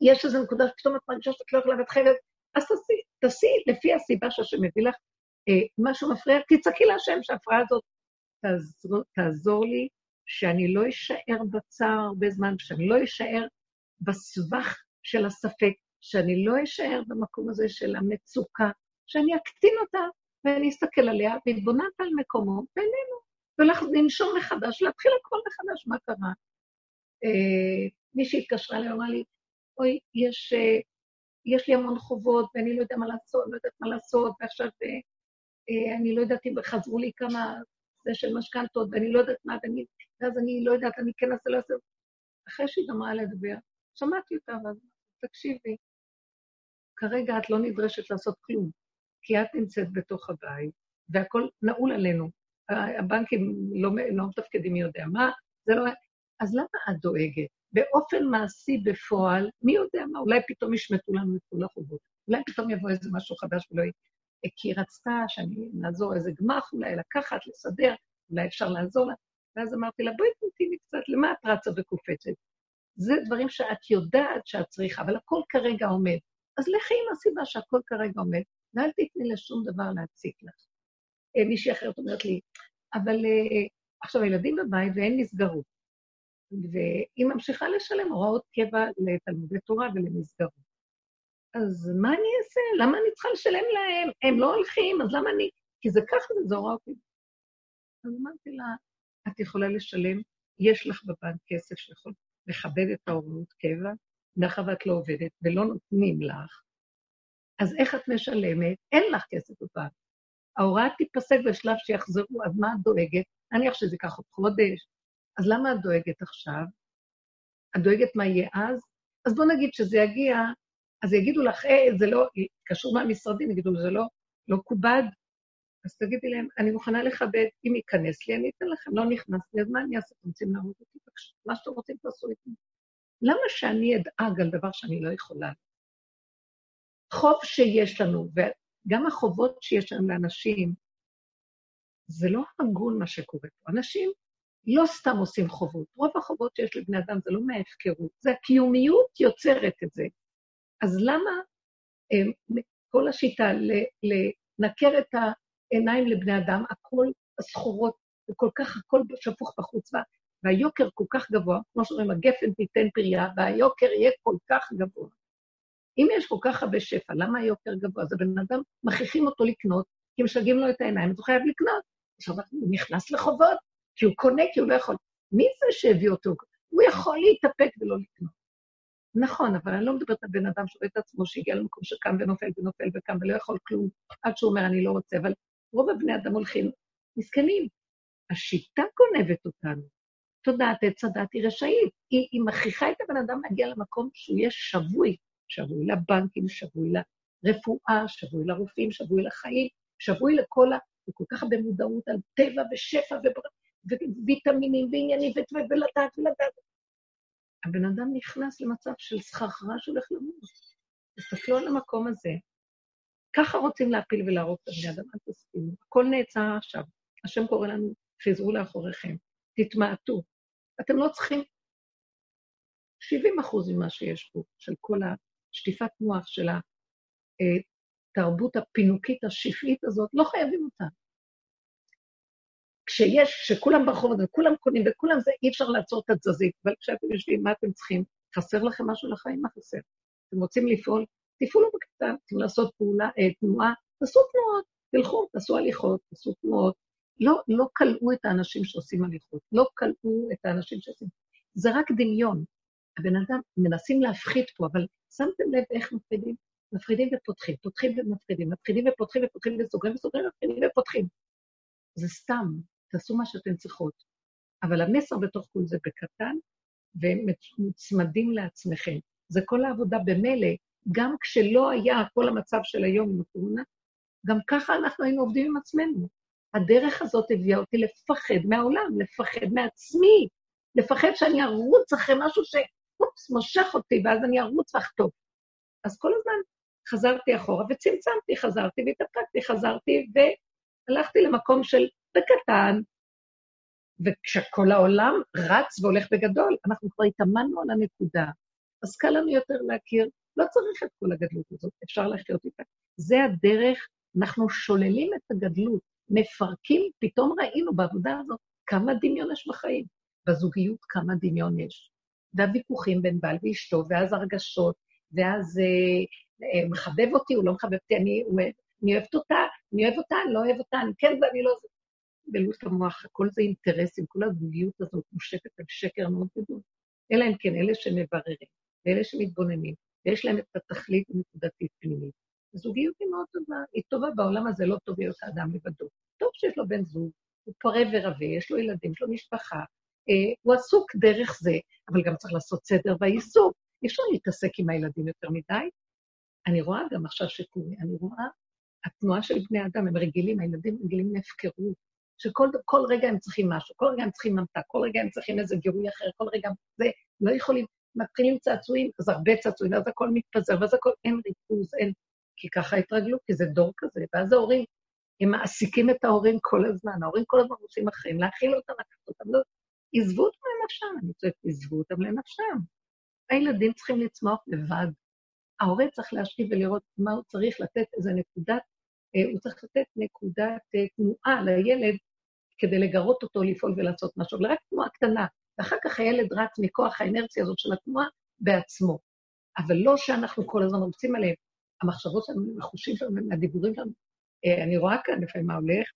יש איזו נקודה שפתאום את מרגישה שאת לא יכולה להתחיל, אז תעשי, תעשי לפי הסיבה שהשם מביא לך משהו מפריע, תצעקי להשם שההפרעה הזאת תעזור, תעזור לי, שאני לא אשאר בצער הרבה זמן, שאני לא אשאר בסבך של הספק, שאני לא אשאר במקום הזה של המצוקה, שאני אקטין אותה ואני אסתכל עליה ואתבוננת על מקומו ואיננו, ולנשום מחדש, להתחיל הכל מחדש, מה קרה? אה, מישהי התקשרה אליי, אמרה לי, אוי, יש, אה, יש לי המון חובות ואני לא יודע מה לעשות, לא יודעת מה לעשות, ועכשיו אה, אה, אני לא יודעת אם חזרו לי כמה זה של משכנתות, ואני לא יודעת מה, ואני, ואז אני לא יודעת, אני כן אעשה, לא אעשה. אחרי שהיא גמרה לדבר, שמעתי אותה, אבל תקשיבי, כרגע את לא נדרשת לעשות כלום, כי את נמצאת בתוך הבית, והכול נעול עלינו. הבנקים לא, לא מתפקדים מי יודע מה, זה לא... אז למה את דואגת? באופן מעשי בפועל, מי יודע מה, אולי פתאום ישמטו לנו את כל החובות. אולי פתאום יבוא איזה משהו חדש ולא יהיה. כי רצתה שאני נעזור איזה גמח, אולי לקחת, לסדר, אולי אפשר לעזור לה. ואז אמרתי לה, בואי תמתיני קצת, למה את רצה וקופצת? זה דברים שאת יודעת שאת צריכה, אבל הכל כרגע עומד. אז לכי עם הסיבה שהכל כרגע עומד, ואל תתני לשום דבר להציק לך. אה, מישהי אחרת אומרת לי, אבל אה, עכשיו הילדים בבית ואין מסגרות, והיא ממשיכה לשלם הוראות קבע לתלמודי תורה ולמסגרות. אז מה אני אעשה? למה אני צריכה לשלם להם? הם לא הולכים, אז למה אני... כי זה ככה, זה הוראות קבע. אז אמרתי לה, את יכולה לשלם, יש לך בבנק כסף שיכול לכבד את ההוראות קבע, מאחר ואת לא עובדת ולא נותנים לך, אז איך את משלמת? אין לך כסף בבנק. ההוראה תיפסק בשלב שיחזרו, אז מה את דואגת? נניח שזה ייקח עוד חודש, אז למה את דואגת עכשיו? את דואגת מה יהיה אז? אז בוא נגיד שזה יגיע, אז יגידו לך, אה, זה לא, קשור מהמשרדים, יגידו, זה לא, לא כובד, אז תגידי להם, אני מוכנה לכבד, אם ייכנס לי, אני אתן לכם, לא נכנס לי, אז מה אני אעשה? אתם רוצים להרוג אותי? מה שאתם רוצים תעשו איתי. למה שאני אדאג על דבר שאני לא יכולה? חוב שיש לנו, וגם החובות שיש לנו לאנשים, זה לא הגון מה שקורה פה. אנשים לא סתם עושים חובות. רוב החובות שיש לבני אדם זה לא מההפקרות, זה הקיומיות יוצרת את זה. אז למה אה, כל השיטה לנקר את העיניים לבני אדם, הכל הסחורות, וכל כך הכל שפוך בחוץ, והיוקר כל כך גבוה, כמו שאומרים, הגפן תיתן פריה, והיוקר יהיה כל כך גבוה. אם יש כל כך הרבה שפע, למה היוקר גבוה? אז הבן אדם, מכריחים אותו לקנות, כי משגעים לו את העיניים, אז הוא חייב לקנות. עכשיו הוא נכנס לחובות, כי הוא קונה, כי הוא לא יכול. מי זה שהביא אותו? הוא יכול להתאפק ולא לקנות. נכון, אבל אני לא מדברת על בן אדם שרואה את עצמו שהגיע למקום שקם ונופל ונופל וקם ולא יכול כלום, עד שהוא אומר, אני לא רוצה, אבל רוב הבני אדם הולכים מסכנים. השיטה גונבת אותנו. תודעת עץ הדת היא רשאית. היא, היא מכריחה את הבן אדם להגיע למקום שהוא יהיה שבוי, שבוי לבנקים, שבוי לרפואה, שבוי לרופאים, שבוי לחיים, שבוי לכל ה... וכל כך הרבה מודעות על טבע ושפע וויטמינים ועניינים ולדעת ולדעת. הבן אדם נכנס למצב של סחרחרה שהולך למות. תסתכלו על המקום הזה. ככה רוצים להפיל ולהרוג את הבני אדם, אל תסכימו. הכל נעצר עכשיו. השם קורא לנו, חזרו לאחוריכם, תתמעטו. אתם לא צריכים 70 אחוז ממה שיש פה, של כל השטיפת מוח, של התרבות הפינוקית השפעית הזאת, לא חייבים אותה. כשיש, כשכולם ברחוב הזה, כולם קונים וכולם זה, אי אפשר לעצור את התזזית. אבל כשאתם יושבים, מה אתם צריכים? חסר לכם משהו לחיים? מה חסר? אתם רוצים לפעול? תפעלו בקטן, רוצים לעשות פעולה, אה, תנועה, תעשו תנועות, תלכו, תעשו הליכות, תעשו תנועות. לא, לא כלאו את האנשים שעושים הליכות, לא כלאו את האנשים שעושים... זה רק דמיון. הבן אדם, מנסים להפחית פה, אבל שמתם לב איך מפחידים? מפחידים ופותחים, פותחים ומפחידים, מפחידים ופותחים ופותחים וסוגרים וסוגרים, מפחידים ופותחים. זה סתם, תעשו מה שאתן צריכות. אבל המסר בתוך כל זה בקטן, ומוצמדים לעצמכם. זה כל העבודה במילא, גם כשלא היה כל המצב של היום עם הקורונה, גם ככה אנחנו היינו עובדים עם עצמנו. הדרך הזאת הביאה אותי לפחד מהעולם, לפחד מעצמי, לפחד שאני ארוץ אחרי משהו שאופס, מושך אותי, ואז אני ארוץ ואחטוף. אז כל הזמן חזרתי אחורה וצמצמתי, חזרתי והתאפקתי, חזרתי והלכתי למקום של בקטן, וכשכל העולם רץ והולך בגדול, אנחנו כבר התאמנו על הנקודה. אז קל לנו יותר להכיר, לא צריך את כל הגדלות הזאת, אפשר לחיות איתה. זה הדרך, אנחנו שוללים את הגדלות, מפרקים, פתאום ראינו בעבודה הזאת כמה דמיון יש בחיים. בזוגיות כמה דמיון יש. והוויכוחים בין בעל ואשתו, ואז הרגשות, ואז אה, אה, מחבב אותי, הוא לא מחבב אותי, אני, אני אוהבת אותה, אני אוהב אותה, אני לא אוהב אותה, אני כן ואני לא... בלו"ז המוח, הכל זה אינטרסים, כל הזוגיות הזאת מושקת על שקר מאוד גדול. אלא אם כן אלה שמבררים, ואלה שמתבוננים, ויש להם את התכלית הנקודתית פנימית. הזוגיות היא מאוד טובה, היא טובה בעולם הזה, לא טוב להיות האדם לבדו. טוב שיש לו בן זוג, הוא פורה ורבה, יש לו ילדים, יש לו משפחה, אה, הוא עסוק דרך זה, אבל גם צריך לעשות סדר בעיסוק. אי אפשר להתעסק עם הילדים יותר מדי. אני רואה גם עכשיו שקורי, אני רואה, התנועה של בני אדם, הם רגילים, הילדים רגילים להפקרות, שכל רגע הם צריכים משהו, כל רגע הם צריכים ממתק, כל רגע הם צריכים איזה גירוי אחר, כל רגע זה, לא יכולים, מתחילים צעצועים, אז הרבה צעצועים, ואז הכל מתפזר, ואז הכל, אין ריכוז, אין... כי ככה התרגלו, כי זה דור כזה, ואז ההורים, הם מעסיקים את ההורים כל הזמן, ההורים כל הזמן עושים אחרים, להאכיל אותם, לקחת אותם, לא, עזבו אותם לנפשם, אני צועקת, עזבו אותם לנפשם. הילדים צריכים לצמוח לבד. ההורה צריך להשקיע ולראות מה הוא צריך לתת, איזה נקודת, אה, הוא צריך לתת נקודת אה, תנועה לילד כדי לגרות אותו לפעול ולעשות משהו, אבל רק תנועה קטנה, ואחר כך הילד רץ מכוח האנרציה הזאת של התנועה בעצמו. אבל לא שאנחנו כל הזמן רוצים עליהם. המחשבות שלנו, החושים שלנו, הדיבורים שלנו, אה, אני רואה כאן לפעמים מה הולך,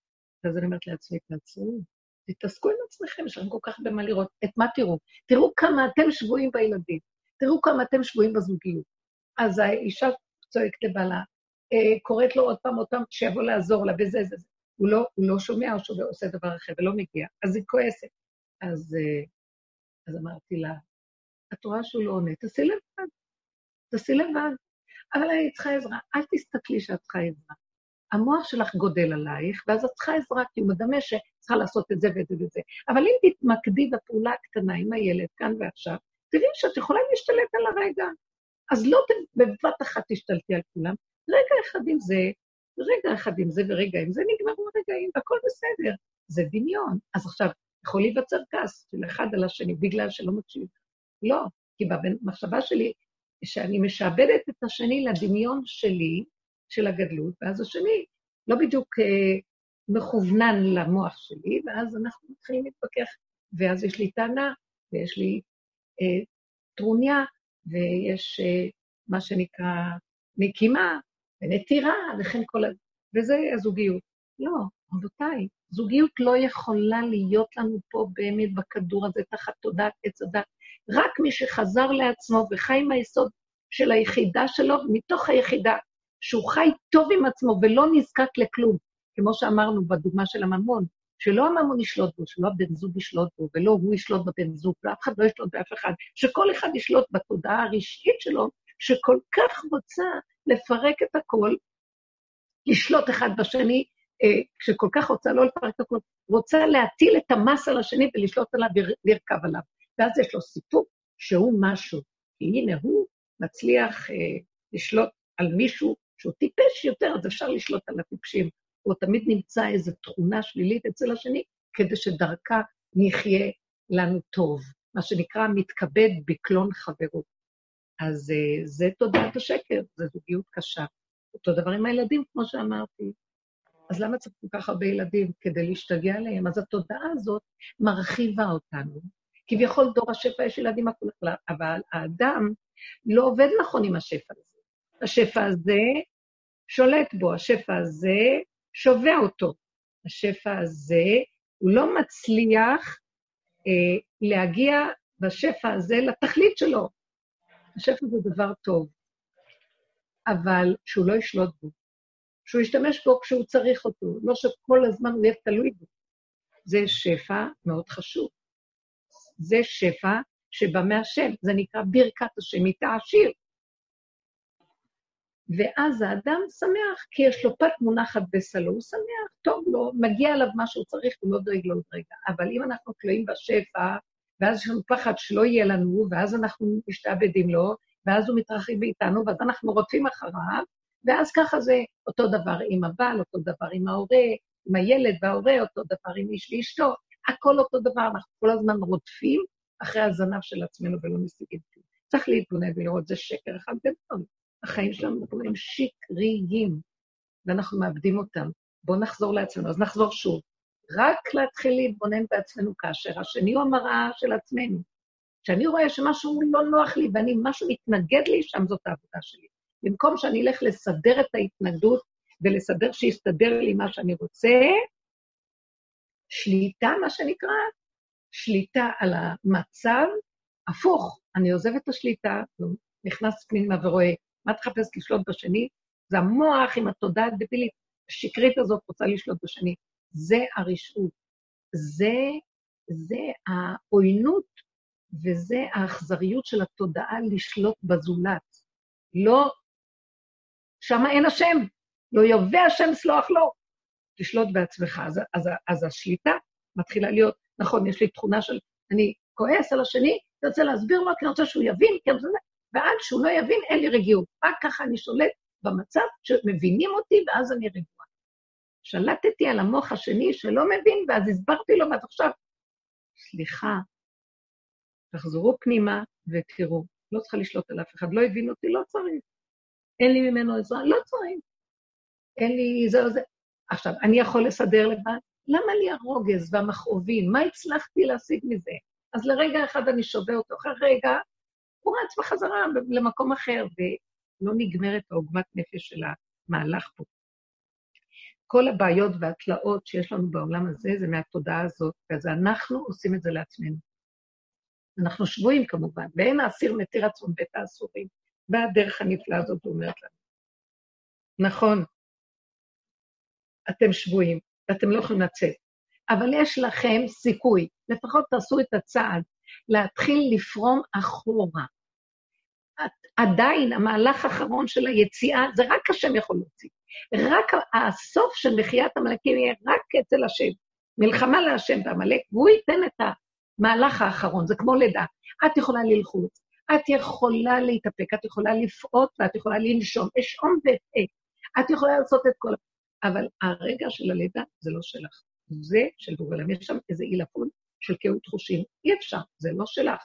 ואז אני אומרת לעצמי, תעצרו, תתעסקו עם עצמכם, יש לכם כל כך הרבה מה לראות. את מה תראו? תראו כמה אתם שבויים בילדים, תראו כמה אתם שבויים בזוגיות. אז האישה צועקת לבעלה, אה, קוראת לו עוד פעם, עוד פעם, שיבוא לעזור לה בזה, זה, זה. הוא לא, הוא לא שומע או שהוא עושה דבר אחר ולא מגיע, אז היא כועסת. אז, אה, אז אמרתי לה, את רואה שהוא לא עונה, תעשי לבד, תעשי לבד. אבל אני צריכה עזרה, אל תסתכלי שאת צריכה עזרה. המוח שלך גודל עלייך, ואז את צריכה עזרה, כי הוא מדמה שצריכה לעשות את זה ואת זה וזה. אבל אם תתמקדי בפעולה הקטנה עם הילד, כאן ועכשיו, תראי שאת יכולה להשתלט על הרגע. אז לא בבת אחת תשתלטי על כולם, רגע אחד עם זה, רגע אחד עם זה ורגע עם זה, נגמרו הרגעים, והכל בסדר. זה דמיון. אז עכשיו, יכול להיווצר כעס של אחד על השני בגלל שלא מקשיב. לא, כי במחשבה שלי, שאני משעבדת את השני לדמיון שלי, של הגדלות, ואז השני לא בדיוק אה, מכוונן למוח שלי, ואז אנחנו מתחילים להתווכח, ואז יש לי טענה, ויש לי אה, טרוניה, ויש אה, מה שנקרא נקימה, ונטירה, וכן כל ה... וזה הזוגיות. לא, רבותיי, זוגיות לא יכולה להיות לנו פה באמת בכדור הזה, תחת תודעת עץ הדת. רק מי שחזר לעצמו וחי עם היסוד של היחידה שלו, מתוך היחידה, שהוא חי טוב עם עצמו ולא נזקק לכלום, כמו שאמרנו בדוגמה של הממון, שלא הממון ישלוט בו, שלא הבן זוג ישלוט בו, ולא הוא ישלוט בבן זוג, ואף אחד לא ישלוט באף אחד, שכל אחד ישלוט בתודעה הרגשית שלו, שכל כך רוצה לפרק את הכל, לשלוט אחד בשני, אה, שכל כך רוצה לא לפרק את הכל, רוצה להטיל את המס על השני ולשלוט עליו ולרכב עליו. ואז יש לו סיפוק שהוא משהו, הנה הוא מצליח אה, לשלוט על מישהו שהוא טיפש יותר, אז אפשר לשלוט על הטיפשים. הוא תמיד נמצא איזו תכונה שלילית אצל השני, כדי שדרכה נחיה לנו טוב. מה שנקרא, מתכבד בקלון חברות. אז uh, זה תודעת השקר, זו זוגיות קשה. אותו דבר עם הילדים, כמו שאמרתי. אז למה צריך כל כך הרבה ילדים? כדי להשתגע עליהם. אז התודעה הזאת מרחיבה אותנו. כביכול דור השפע יש ילדים הכול, אבל האדם לא עובד נכון עם השפע הזה. השפע הזה שולט בו, השפע הזה שובע אותו. השפע הזה, הוא לא מצליח אה, להגיע בשפע הזה לתכלית שלו. השפע זה דבר טוב, אבל שהוא לא ישלוט בו. שהוא ישתמש בו כשהוא צריך אותו, לא שכל הזמן הוא יהיה תלוי בו. זה שפע מאוד חשוב. זה שפע שבא מהשם, זה נקרא ברכת השם, איתה עשיר. ואז האדם שמח, כי יש לו פת מונחת בסלו, הוא שמח, טוב לו, מגיע אליו מה שהוא צריך, הוא לא דואג לו עוד רגע. אבל אם אנחנו תלויים בשפע, ואז יש לנו פחד שלא יהיה לנו, ואז אנחנו משתעבדים לו, ואז הוא מתרחב מאיתנו, ואז אנחנו רודפים אחריו, ואז ככה זה אותו דבר עם הבעל, אותו דבר עם ההורה, עם הילד וההורה, אותו דבר עם איש ואשתו, הכל אותו דבר, אנחנו כל הזמן רודפים אחרי הזנב של עצמנו ולא משיגים כלום. צריך להתבונן ולראות, זה שקר אחד גדול. החיים שלנו הם שקריים, ואנחנו מאבדים אותם. בואו נחזור לעצמנו. אז נחזור שוב. רק להתחיל להתבונן בעצמנו כאשר השני הוא המראה של עצמנו. כשאני רואה שמשהו לא נוח לי ואני, משהו מתנגד לי, שם זאת העבודה שלי. במקום שאני אלך לסדר את ההתנגדות ולסדר שיסתדר לי מה שאני רוצה, שליטה, מה שנקרא, שליטה על המצב, הפוך, אני עוזב את השליטה, נכנס פנימה ורואה מה תחפש לשלוט בשני? זה המוח עם התודעה הדבילית, השקרית הזאת רוצה לשלוט בשני. זה הרשעות. זה, זה העוינות וזה האכזריות של התודעה לשלוט בזולת. לא, שמה אין השם, לא יובא השם סלוח לו. תשלוט בעצמך. אז, אז, אז השליטה מתחילה להיות, נכון, יש לי תכונה של, אני כועס על השני, אני רוצה להסביר לו, כי אני רוצה שהוא יבין, כי אני רוצה... ועד שהוא לא יבין, אין לי רגיעות. רק ככה אני שולט במצב שמבינים אותי, ואז אני רגועה. שלטתי על המוח השני שלא מבין, ואז הסברתי לו, ואז עכשיו, סליחה, תחזרו פנימה ותראו, לא צריכה לשלוט על אף אחד, לא הבין אותי, לא צריך. אין לי ממנו עזרה, לא צריך. אין לי זה או זה. עכשיו, אני יכול לסדר לבד? למה לי הרוגז והמכאובים? מה הצלחתי להשיג מזה? אז לרגע אחד אני שובה אותו, אחרי רגע הוא רץ בחזרה למקום אחר, ולא נגמרת העוגמת נפש של המהלך פה. כל הבעיות והתלאות שיש לנו בעולם הזה זה מהתודעה הזאת, אז אנחנו עושים את זה לעצמנו. אנחנו שבויים כמובן, ואין האסיר מתיר עצמו בית האסורים. באה הדרך הנפלאה הזאת ואומרת לנו. נכון, אתם שבויים, ואתם לא יכולים לצאת, אבל יש לכם סיכוי, לפחות תעשו את הצעד, להתחיל לפרום אחורה. עדיין המהלך האחרון של היציאה, זה רק השם יכול להוציא. רק הסוף של מחיית עמלקים יהיה רק אצל השם. מלחמה להשם בעמלק, והוא ייתן את המהלך האחרון, זה כמו לידה. את יכולה ללחוץ, את יכולה להתאפק, את יכולה לפעוט ואת יכולה לנשום, אשום ואפק. את יכולה לעשות את כל... אבל הרגע של הלידה זה לא שלך, זה של בורא עולם. יש שם איזה עילפון של קהות חושים. אי אפשר, זה לא שלך.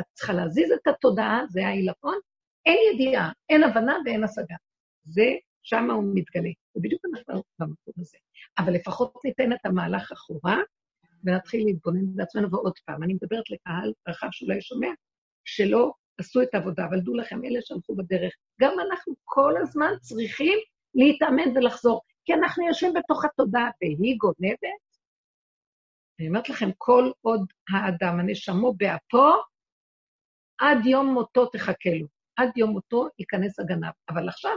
את צריכה להזיז את התודעה, זה העילפון, אין ידיעה, אין הבנה ואין השגה. זה, שם הוא מתגלה. ובדיוק אנחנו במקום הזה. אבל לפחות ניתן את המהלך אחורה, ונתחיל להתבונן בעצמנו, ועוד פעם, אני מדברת לקהל רחב שאולי שומע, שלא עשו את העבודה, אבל דעו לכם, אלה שהלכו בדרך, גם אנחנו כל הזמן צריכים להתאמן ולחזור, כי אנחנו יושבים בתוך התודעה, והיא גונבת. אני אומרת לכם, כל עוד האדם, הנשמו באפו, עד יום מותו תחכה לו. עד יום מותו ייכנס הגנב. אבל עכשיו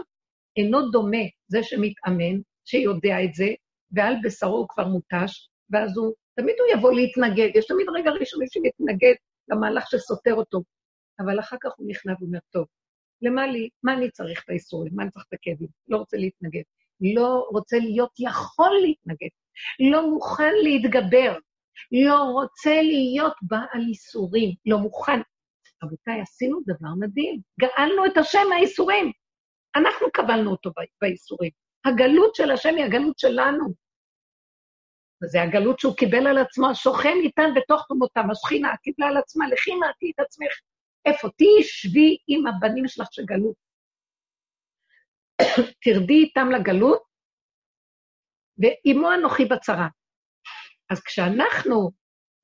אינו דומה זה שמתאמן, שיודע את זה, ועל בשרו הוא כבר מותש, ואז הוא, תמיד הוא יבוא להתנגד. יש תמיד רגע ראשוני שמתנגד למהלך שסותר אותו, אבל אחר כך הוא נכנע ואומר, טוב, למה לי, מה אני צריך את האיסורים? מה אני צריך את הכאבים? לא רוצה להתנגד. לא רוצה להיות יכול להתנגד. לא מוכן להתגבר. לא רוצה להיות בעל איסורים. לא מוכן. רבותיי, עשינו דבר מדהים. גאלנו את השם מהאיסורים. אנחנו קבלנו אותו באיסורים. הגלות של השם היא הגלות שלנו. וזה הגלות שהוא קיבל על עצמו, השוכן איתן בתוך תומותם, השכינה קיבלה על עצמה, לכי מעטי את עצמך. איפה? תהיי שבי עם הבנים שלך שגלו. תרדי איתם לגלות, ועמו אנוכי בצרה. אז כשאנחנו,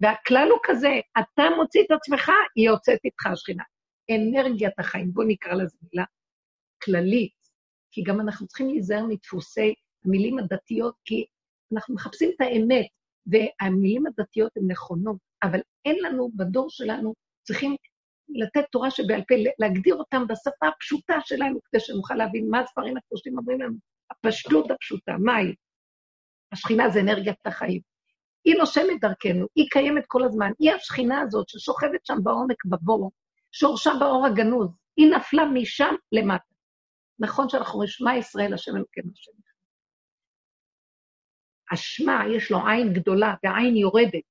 והכלל הוא כזה, אתה מוציא את עצמך, היא יוצאת איתך השכינה. אנרגיית החיים, בואו נקרא לזה מילה כללית, כי גם אנחנו צריכים להיזהר מדפוסי המילים הדתיות, כי אנחנו מחפשים את האמת, והמילים הדתיות הן נכונות, אבל אין לנו, בדור שלנו, צריכים לתת תורה שבעל פה, להגדיר אותם בשפה הפשוטה שלנו, כדי שנוכל להבין מה הספרים הקדושים אומרים לנו. הפשטות הפשוטה, מה היא? השכינה זה אנרגיית החיים. היא נושמת דרכנו, היא קיימת כל הזמן. היא השכינה הזאת ששוכבת שם בעומק בבור, שורשה באור הגנוז. היא נפלה משם למטה. נכון שאנחנו אומרים, שמע ישראל, השם אלוקינו השם. השמע, יש לו עין גדולה, והעין יורדת.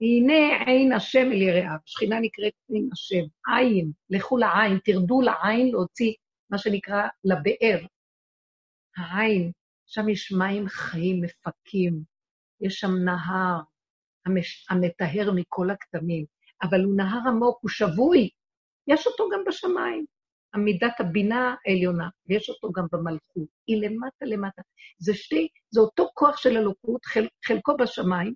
הנה עין השם אל יראיו, שכינה נקראת עין השם, עין, לכו לעין, תרדו לעין להוציא מה שנקרא לבאר. העין, שם יש מים חיים, מפקים, יש שם נהר המש... המטהר מכל הכתמים, אבל הוא נהר עמוק, הוא שבוי, יש אותו גם בשמיים. עמידת הבינה העליונה, ויש אותו גם במלכות. היא למטה למטה. זה שתי, זה אותו כוח של אלוקות, חל, חלקו בשמיים,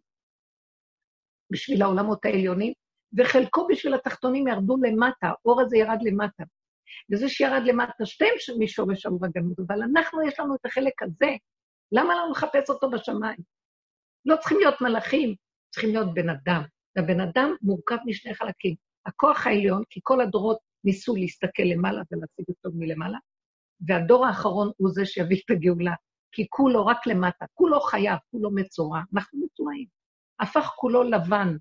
בשביל העולמות העליונים, וחלקו בשביל התחתונים ירדו למטה, האור הזה ירד למטה. וזה שירד למטה, שתיהם משורש המרגנות, אבל אנחנו, יש לנו את החלק הזה. למה לנו לחפש אותו בשמיים? לא צריכים להיות מלאכים, צריכים להיות בן אדם. והבן אדם מורכב משני חלקים. הכוח העליון, כי כל הדורות ניסו להסתכל למעלה ולהשיג אותו מלמעלה, והדור האחרון הוא זה שיביא את הגאולה, כי כולו רק למטה, כולו חייב, כולו מצורע, אנחנו מצורעים. הפך כולו לבן,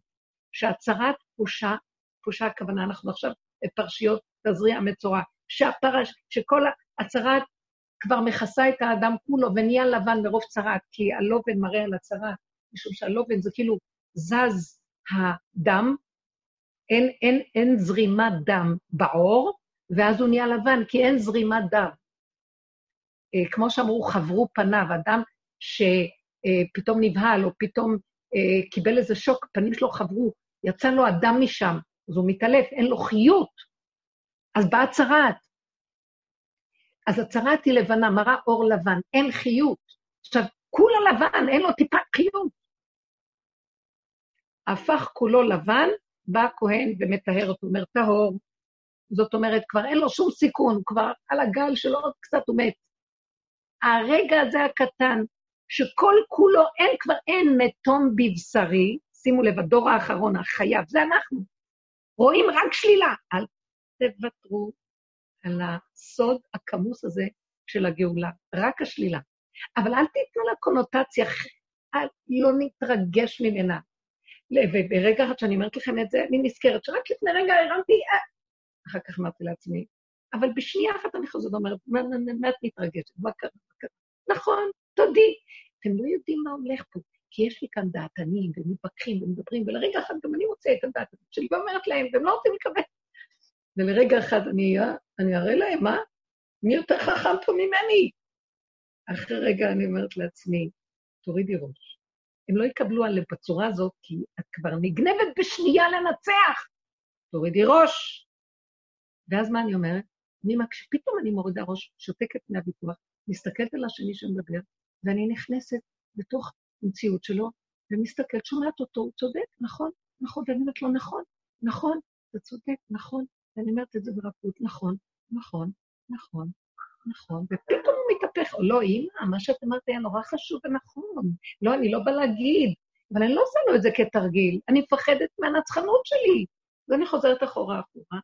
שהצרת פושה, פושה הכוונה, אנחנו עכשיו בפרשיות תזריע מצורע, שהפרש, שכל הצרת כבר מכסה את האדם כולו ונהיה לבן מרוב צרת, כי הלובן מראה על הצרת, משום שהלובן זה כאילו זז הדם, אין, אין, אין זרימת דם בעור, ואז הוא נהיה לבן, כי אין זרימת דם. אה, כמו שאמרו, חברו פניו, אדם שפתאום נבהל, או פתאום אה, קיבל איזה שוק, פנים שלו חברו, יצא לו הדם משם, אז הוא מתעלף, אין לו חיות. אז באה צרת. אז הצרת היא לבנה, מראה אור לבן, אין חיות. עכשיו, כולה לבן, אין לו טיפה חיות. הפך כולו לבן, בא הכהן ומטהר אותו, אומר, טהור. זאת אומרת, כבר אין לו שום סיכון, כבר על הגל שלו עוד קצת הוא מת. הרגע הזה הקטן, שכל כולו, אין כבר, אין מתום בבשרי, שימו לב, הדור האחרון, החייב, זה אנחנו. רואים רק שלילה. אל תוותרו על הסוד הכמוס הזה של הגאולה, רק השלילה. אבל אל תיתנו לה קונוטציה, אל, לא נתרגש ממנה. וברגע אחד שאני אומרת לכם את זה, אני נזכרת שרק לפני רגע הרמתי, אה. אחר כך אמרתי לעצמי, אבל בשנייה אחת אני חוזרת ואומרת, מה את מתרגשת? מה קרה? נכון, תודי. אתם לא יודעים מה הולך פה, כי יש לי כאן דעתנים, ומתווכחים ומדברים, ולרגע אחד גם אני מוצאה את הדעת שלי ואומרת להם, והם לא רוצים לקבל. ולרגע אחד אני, אני אראה להם, מה? מי יותר חכם פה ממני? אחרי רגע אני אומרת לעצמי, תורידי ראש. הם לא יקבלו עליהם בצורה הזאת, כי את כבר נגנבת בשנייה לנצח. תורידי ראש. ואז מה אני אומרת? אני מקש... פתאום אני מורידה ראש, שותקת מהוויכוח, מסתכלת על השני שמדבר, ואני נכנסת לתוך המציאות שלו, ומסתכלת, שומעת אותו, הוא צודק, נכון, נכון, ואני אומרת לו, נכון, נכון, אתה צודק, נכון, ואני אומרת את זה ברכות, נכון, נכון, נכון, נכון, ופתאום מתהפך, לא, אמא, מה שאת אמרת היה נורא חשוב ונכון. לא, אני לא באה להגיד, אבל אני לא עושה לו את זה כתרגיל, אני מפחדת מהנצחנות שלי. ואני חוזרת אחורה אחורה,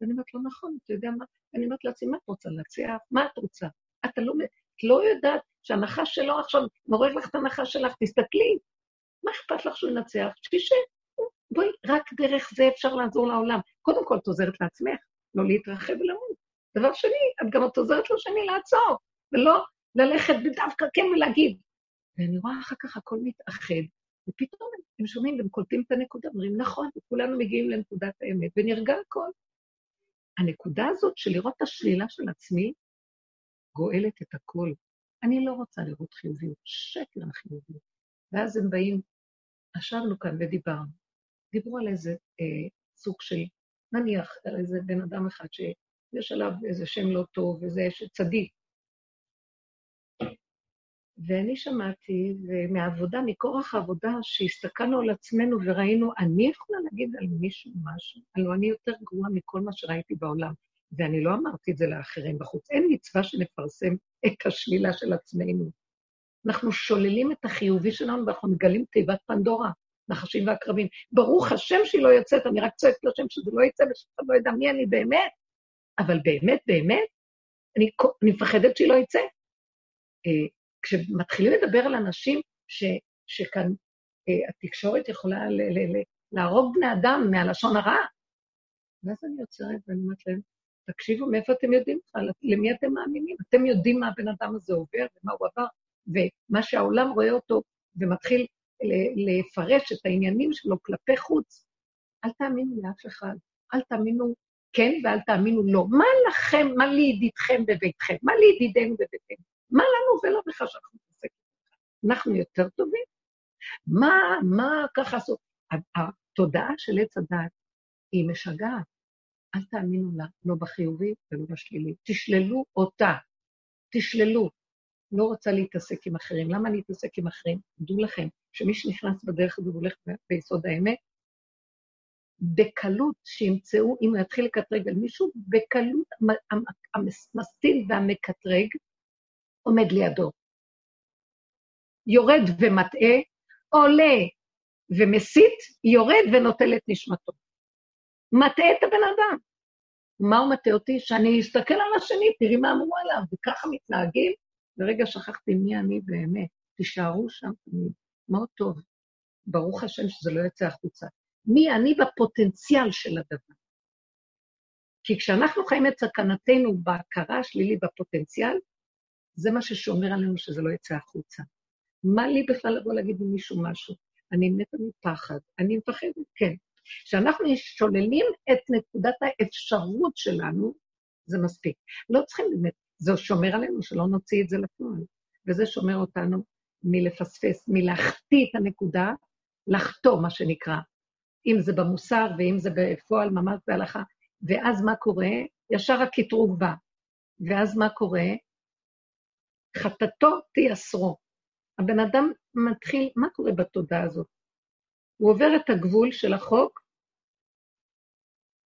ואני אומרת לו, נכון, אתה יודע מה? אני אומרת לעצמי, מה את רוצה להציע? מה את רוצה? אתה לא, את לא יודעת שהנחש שלו עכשיו מורד לך את הנחש שלך, תסתכלי. מה אכפת לך שהוא ינצח? שישה. בואי, רק דרך זה אפשר לעזור לעולם. קודם כל, את עוזרת לעצמך, לא להתרחב ולמות. דבר שני, את גם את עוזרת לשני לעצור, ולא ללכת בדווקא כן ולהגיד. ואני רואה אחר כך הכל מתאחד, ופתאום הם שומעים והם קולטים את הנקודה, אומרים, נכון, וכולנו מגיעים לנקודת האמת, ונרגע הכל. הנקודה הזאת של לראות את השלילה של עצמי, גואלת את הכל. אני לא רוצה לראות חיוביות, שקר החיוביות. ואז הם באים, ישבנו כאן ודיברנו. דיברו על איזה אה, סוג של, נניח, על איזה בן אדם אחד שיש עליו איזה שם לא טוב, איזה צדיק. ואני שמעתי, ומהעבודה, מכורח העבודה, שהסתכלנו על עצמנו וראינו, אני יכולה להגיד על מישהו משהו, הלוא אני יותר גרועה מכל מה שראיתי בעולם. ואני לא אמרתי את זה לאחרים בחוץ. אין מצווה שנפרסם את השלילה של עצמנו. אנחנו שוללים את החיובי שלנו ואנחנו מגלים תיבת פנדורה, נחשים ועקרבים. ברוך השם שהיא לא יוצאת, אני רק צועקת לשם שזה לא יצא ושאף אחד לא ידע מי אני באמת, אבל באמת, באמת, אני, אני מפחדת שהיא לא יצא. כשמתחילים לדבר על אנשים ש, שכאן אה, התקשורת יכולה ל, ל, ל, להרוג בני אדם מהלשון הרע, ואז אני עוצרת ואני אומרת להם, תקשיבו, מאיפה אתם יודעים בכלל? למי אתם מאמינים? אתם יודעים מה הבן אדם הזה עובר ומה הוא עבר, ומה שהעולם רואה אותו ומתחיל לפרש את העניינים שלו כלפי חוץ. אל תאמינו לאף אחד, אל תאמינו כן ואל תאמינו לא. מה לכם, מה לידידכם בביתכם? מה לידידנו בביתנו? מה לנו ולא בכלל שאנחנו נתעסק אנחנו יותר טובים? מה, מה ככה עשו? התודעה של עץ הדת היא משגעת. אל תאמינו לה, לא בחיובי ולא בשלילי. תשללו אותה, תשללו. לא רוצה להתעסק עם אחרים. למה אני אתעסק עם אחרים? דעו לכם, שמי שנכנס בדרך הזו והולך ביסוד האמת, בקלות שימצאו, אם הוא יתחיל לקטרג על מישהו, בקלות המסטין והמקטרג עומד לידו. יורד ומטעה, עולה ומסית, יורד ונוטל את נשמתו. מטעה את הבן אדם. מה הוא מטעה אותי? שאני אסתכל על השני, תראי מה אמרו עליו, וככה מתנהגים. לרגע שכחתי מי אני באמת. תישארו שם תמיד. מאוד טוב. ברוך השם שזה לא יצא החוצה. מי אני בפוטנציאל של הדבר. כי כשאנחנו חיים את סכנתנו בהכרה השלילי בפוטנציאל, זה מה ששומר עלינו שזה לא יצא החוצה. מה לי בכלל לבוא להגיד למישהו משהו? אני מתה מפחד, אני מפחדת, כן. כשאנחנו שוללים את נקודת האפשרות שלנו, זה מספיק. לא צריכים באמת, זה שומר עלינו שלא נוציא את זה לפועל, וזה שומר אותנו מלפספס, מלהחטיא את הנקודה, לחטוא, מה שנקרא, אם זה במוסר ואם זה בפועל ממש בהלכה. ואז מה קורה? ישר הקטרוג בא. ואז מה קורה? חטאתו תייסרו. הבן אדם מתחיל, מה קורה בתודעה הזאת? הוא עובר את הגבול של החוק,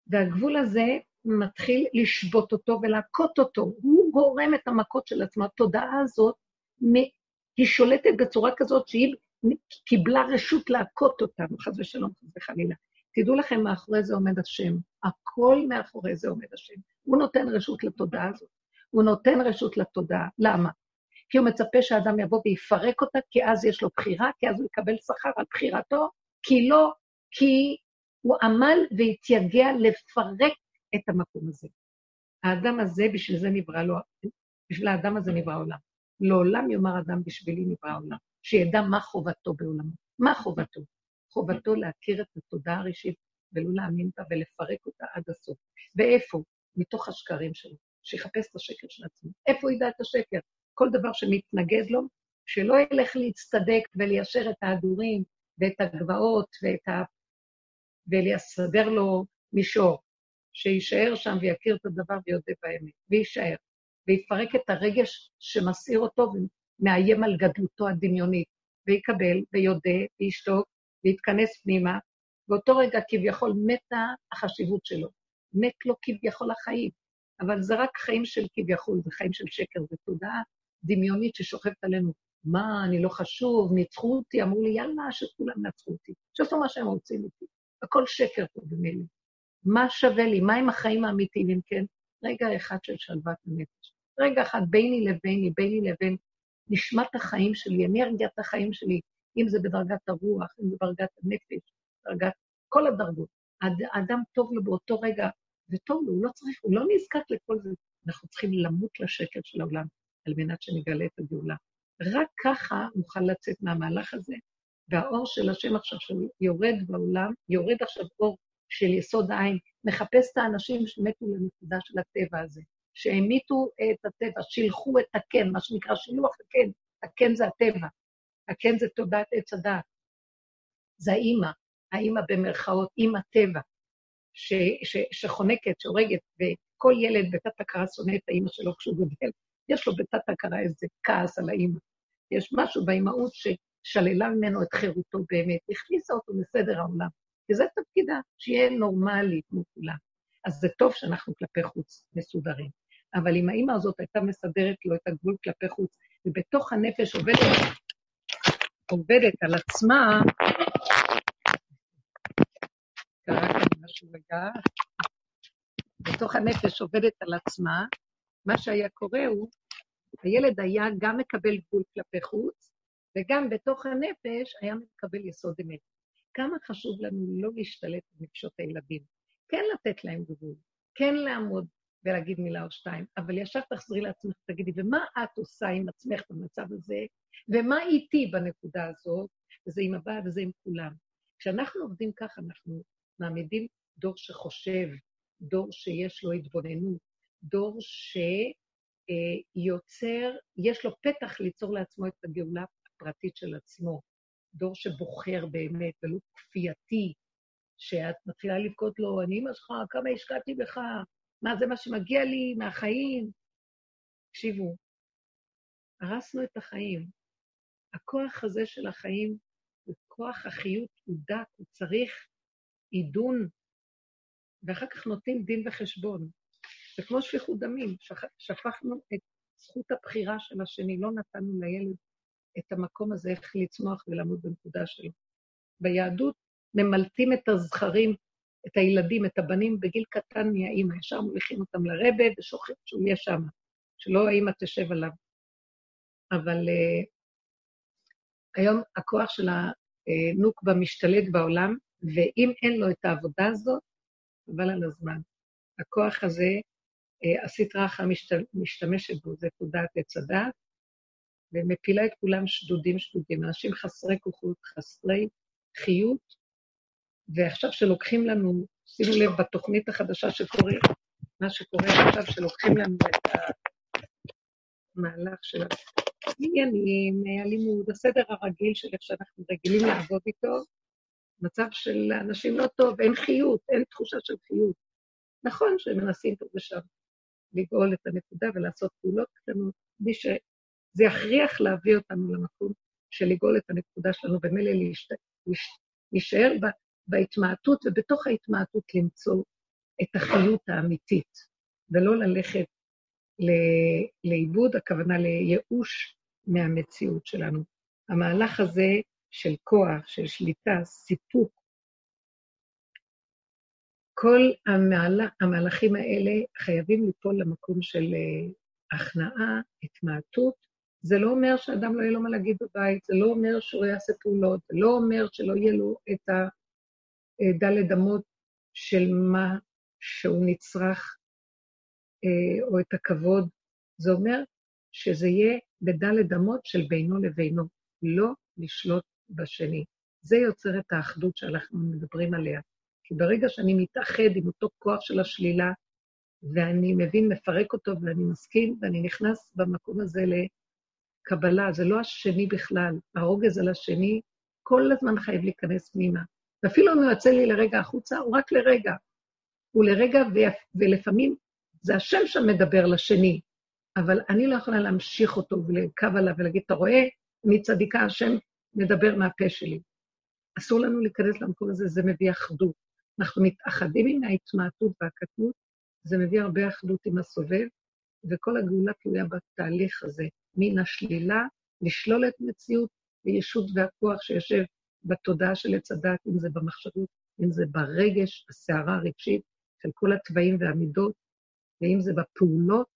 והגבול הזה מתחיל לשבות אותו ולהכות אותו. הוא גורם את המכות של עצמו. התודעה הזאת, היא שולטת בצורה כזאת שהיא קיבלה רשות להכות אותנו, חס ושלום, חס וחלילה. תדעו לכם, מאחורי זה עומד השם. הכל מאחורי זה עומד השם. הוא נותן רשות לתודעה הזאת. הוא נותן רשות לתודעה. למה? כי הוא מצפה שהאדם יבוא ויפרק אותה, כי אז יש לו בחירה, כי אז הוא יקבל שכר על בחירתו, כי לא, כי הוא עמל והתייגע לפרק את המקום הזה. האדם הזה, בשביל זה נברא לו, בשביל האדם הזה נברא עולם. לעולם יאמר אדם בשבילי נברא עולם, שידע מה חובתו בעולמו. מה חובתו? חובתו להכיר את התודעה הראשית ולא להאמין בה ולפרק אותה עד הסוף. ואיפה? מתוך השקרים שלו, שיחפש את השקר של עצמו. איפה הוא ידע את השקר? כל דבר שמתנגד לו, שלא ילך להצטדק וליישר את ההדורים ואת הגבעות ואת ה... ולסדר לו מישור, שיישאר שם ויכיר את הדבר ויודה באמת, ויישאר, ויפרק את הרגש שמסעיר אותו ומאיים על גדלותו הדמיונית, ויקבל ויודה וישתוק ויתכנס פנימה, באותו רגע כביכול מתה החשיבות שלו, מת לו כביכול החיים, אבל זה רק חיים של כביכול, זה חיים של שקר, זה תודעה דמיונית ששוכבת עלינו. מה, אני לא חשוב, ניצחו אותי, אמרו לי, יאללה, שכולם נצחו אותי, שעשו מה שהם רוצים איתי. הכל שקר פה במילא. מה שווה לי? מה עם החיים האמיתיים, אם כן? רגע אחד של שלוות הנפש. רגע אחד ביני לביני, ביני לבין נשמת החיים שלי, אנרגיית החיים שלי, אם זה בדרגת הרוח, אם זה בדרגת הנפש, דרגת כל הדרגות. האדם טוב לו באותו רגע, וטוב לו, הוא לא צריך, הוא לא נזקק לכל זה. אנחנו צריכים למות לשקר של העולם, על מנת שנגלה את הגאולה. רק ככה נוכל לצאת מהמהלך הזה, והאור של השם עכשיו שיורד בעולם, יורד עכשיו אור של יסוד העין, מחפש את האנשים שמתו לנקודה של הטבע הזה, שהמיתו את הטבע, שילחו את הקן, מה שנקרא שילוח הקן, הקן זה הטבע, הקן זה תודעת עץ הדעת, זה האימא, האימא במרכאות, אימא טבע, ש, ש, שחונקת, שהורגת, וכל ילד בתת הכרה שונא את האימא שלו כשהוא גדל, יש לו בתת הכרה איזה כעס על האימא. יש משהו באימהות ששללה ממנו את חירותו באמת, הכניסה אותו מסדר העולם. וזה תפקידה, שיהיה נורמלי כמו כולם. אז זה טוב שאנחנו כלפי חוץ מסודרים. אבל אם האימא הזאת הייתה מסדרת לו את הגבול כלפי חוץ, ובתוך הנפש עובדת, עובדת על עצמה, קרה כאן משהו רגע, בתוך הנפש עובדת על עצמה, מה שהיה קורה הוא, הילד היה גם מקבל גבול כלפי חוץ, וגם בתוך הנפש היה מקבל יסוד אמת. כמה חשוב לנו לא להשתלט על נפשות הילדים, כן לתת להם גבול, כן לעמוד ולהגיד מילה או שתיים, אבל ישר תחזרי לעצמך, תגידי, ומה את עושה עם עצמך במצב הזה, ומה איתי בנקודה הזאת, וזה עם הבעל וזה עם כולם. כשאנחנו עובדים ככה, אנחנו מעמידים דור שחושב, דור שיש לו התבוננות, דור שיוצר, יש לו פתח ליצור לעצמו את הגאולה הפרטית של עצמו. דור שבוחר באמת, ולא כפייתי, שאת מתחילה לבכות לו, אני אמא שלך, כמה השקעתי בך, מה זה מה שמגיע לי מהחיים? תקשיבו, הרסנו את החיים. הכוח הזה של החיים הוא כוח החיות, הוא דק, הוא צריך עידון, ואחר כך נותנים דין וחשבון. זה כמו שפיכות דמים, שפכנו את זכות הבחירה של השני, לא נתנו לילד את המקום הזה, איך לצמוח ולעמוד בנקודה שלו. ביהדות ממלטים את הזכרים, את הילדים, את הבנים, בגיל קטן מהאימא, ישר מוליכים אותם לרבה ושוכחים שהוא יהיה שם, שלא האימא תשב עליו. אבל uh, היום הכוח של הנוקבה משתלט בעולם, ואם אין לו את העבודה הזאת, חבל על הזמן. הכוח הזה, הסטרה אחת משתמשת בו, זה תודעת עץ הדת, ומפילה את כולם שדודים שדודים, אנשים חסרי כוחות, חסרי חיות, ועכשיו שלוקחים לנו, שימו לב בתוכנית החדשה שקורה, מה שקורה עכשיו, שלוקחים לנו את המהלך של העניינים, הלימוד, הסדר הרגיל של איך שאנחנו רגילים לעבוד איתו, מצב של אנשים לא טוב, אין חיות, אין תחושה של חיות. נכון שהם מנסים פה ושם לגאול את הנקודה ולעשות פעולות קטנות, בלי שזה יכריח להביא אותנו למקום של לגאול את הנקודה שלנו, ומילא להישאר בהתמעטות, ובתוך ההתמעטות למצוא את החיות האמיתית, ולא ללכת לאיבוד, הכוונה לייאוש מהמציאות שלנו. המהלך הזה של כוח, של שליטה, סיפוק, כל המהלך, המהלכים האלה חייבים ליפול למקום של uh, הכנעה, התמעטות. זה לא אומר שאדם לא יהיה לו מה להגיד בבית, זה לא אומר שהוא יעשה פעולות, זה לא אומר שלא יהיה לו את הדלת אמות של מה שהוא נצרך, uh, או את הכבוד. זה אומר שזה יהיה בדלת אמות של בינו לבינו, לא לשלוט בשני. זה יוצר את האחדות שאנחנו מדברים עליה. כי ברגע שאני מתאחד עם אותו כוח של השלילה, ואני מבין, מפרק אותו, ואני מסכים, ואני נכנס במקום הזה לקבלה, זה לא השני בכלל, הרוגז על השני, כל הזמן חייב להיכנס פנימה. ואפילו אם הוא יוצא לי לרגע החוצה, הוא רק לרגע. הוא לרגע, ולפעמים זה השם שם מדבר לשני, אבל אני לא יכולה להמשיך אותו ולקו עליו ולהגיד, אתה רואה, אני צדיקה, השם מדבר מהפה שלי. אסור לנו להיכנס למקום הזה, זה מביא אחדות. אנחנו מתאחדים עם ההתמעטות והקטנות, זה מביא הרבה אחדות עם הסובב, וכל הגאולה תלויה בתהליך הזה, מן השלילה, לשלול את מציאות הישות והכוח שיושב בתודעה של עץ הדת, אם זה במחשבות, אם זה ברגש, הסערה הרגשית של כל התוואים והמידות, ואם זה בפעולות,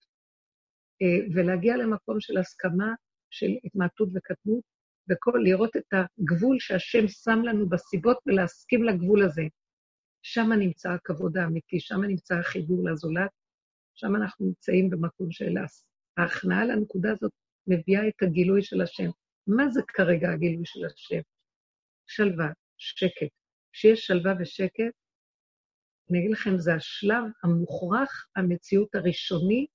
אה, ולהגיע למקום של הסכמה, של התמעטות וקטנות, וכל, לראות את הגבול שהשם שם לנו בסיבות ולהסכים לגבול הזה. שם נמצא הכבוד האמיתי, שם נמצא החיבור לזולת, שם אנחנו נמצאים במקום של ההכנעה לנקודה הזאת מביאה את הגילוי של השם. מה זה כרגע הגילוי של השם? שלווה, שקט. כשיש שלווה ושקט, אני אגיד לכם, זה השלב המוכרח, המציאות הראשוני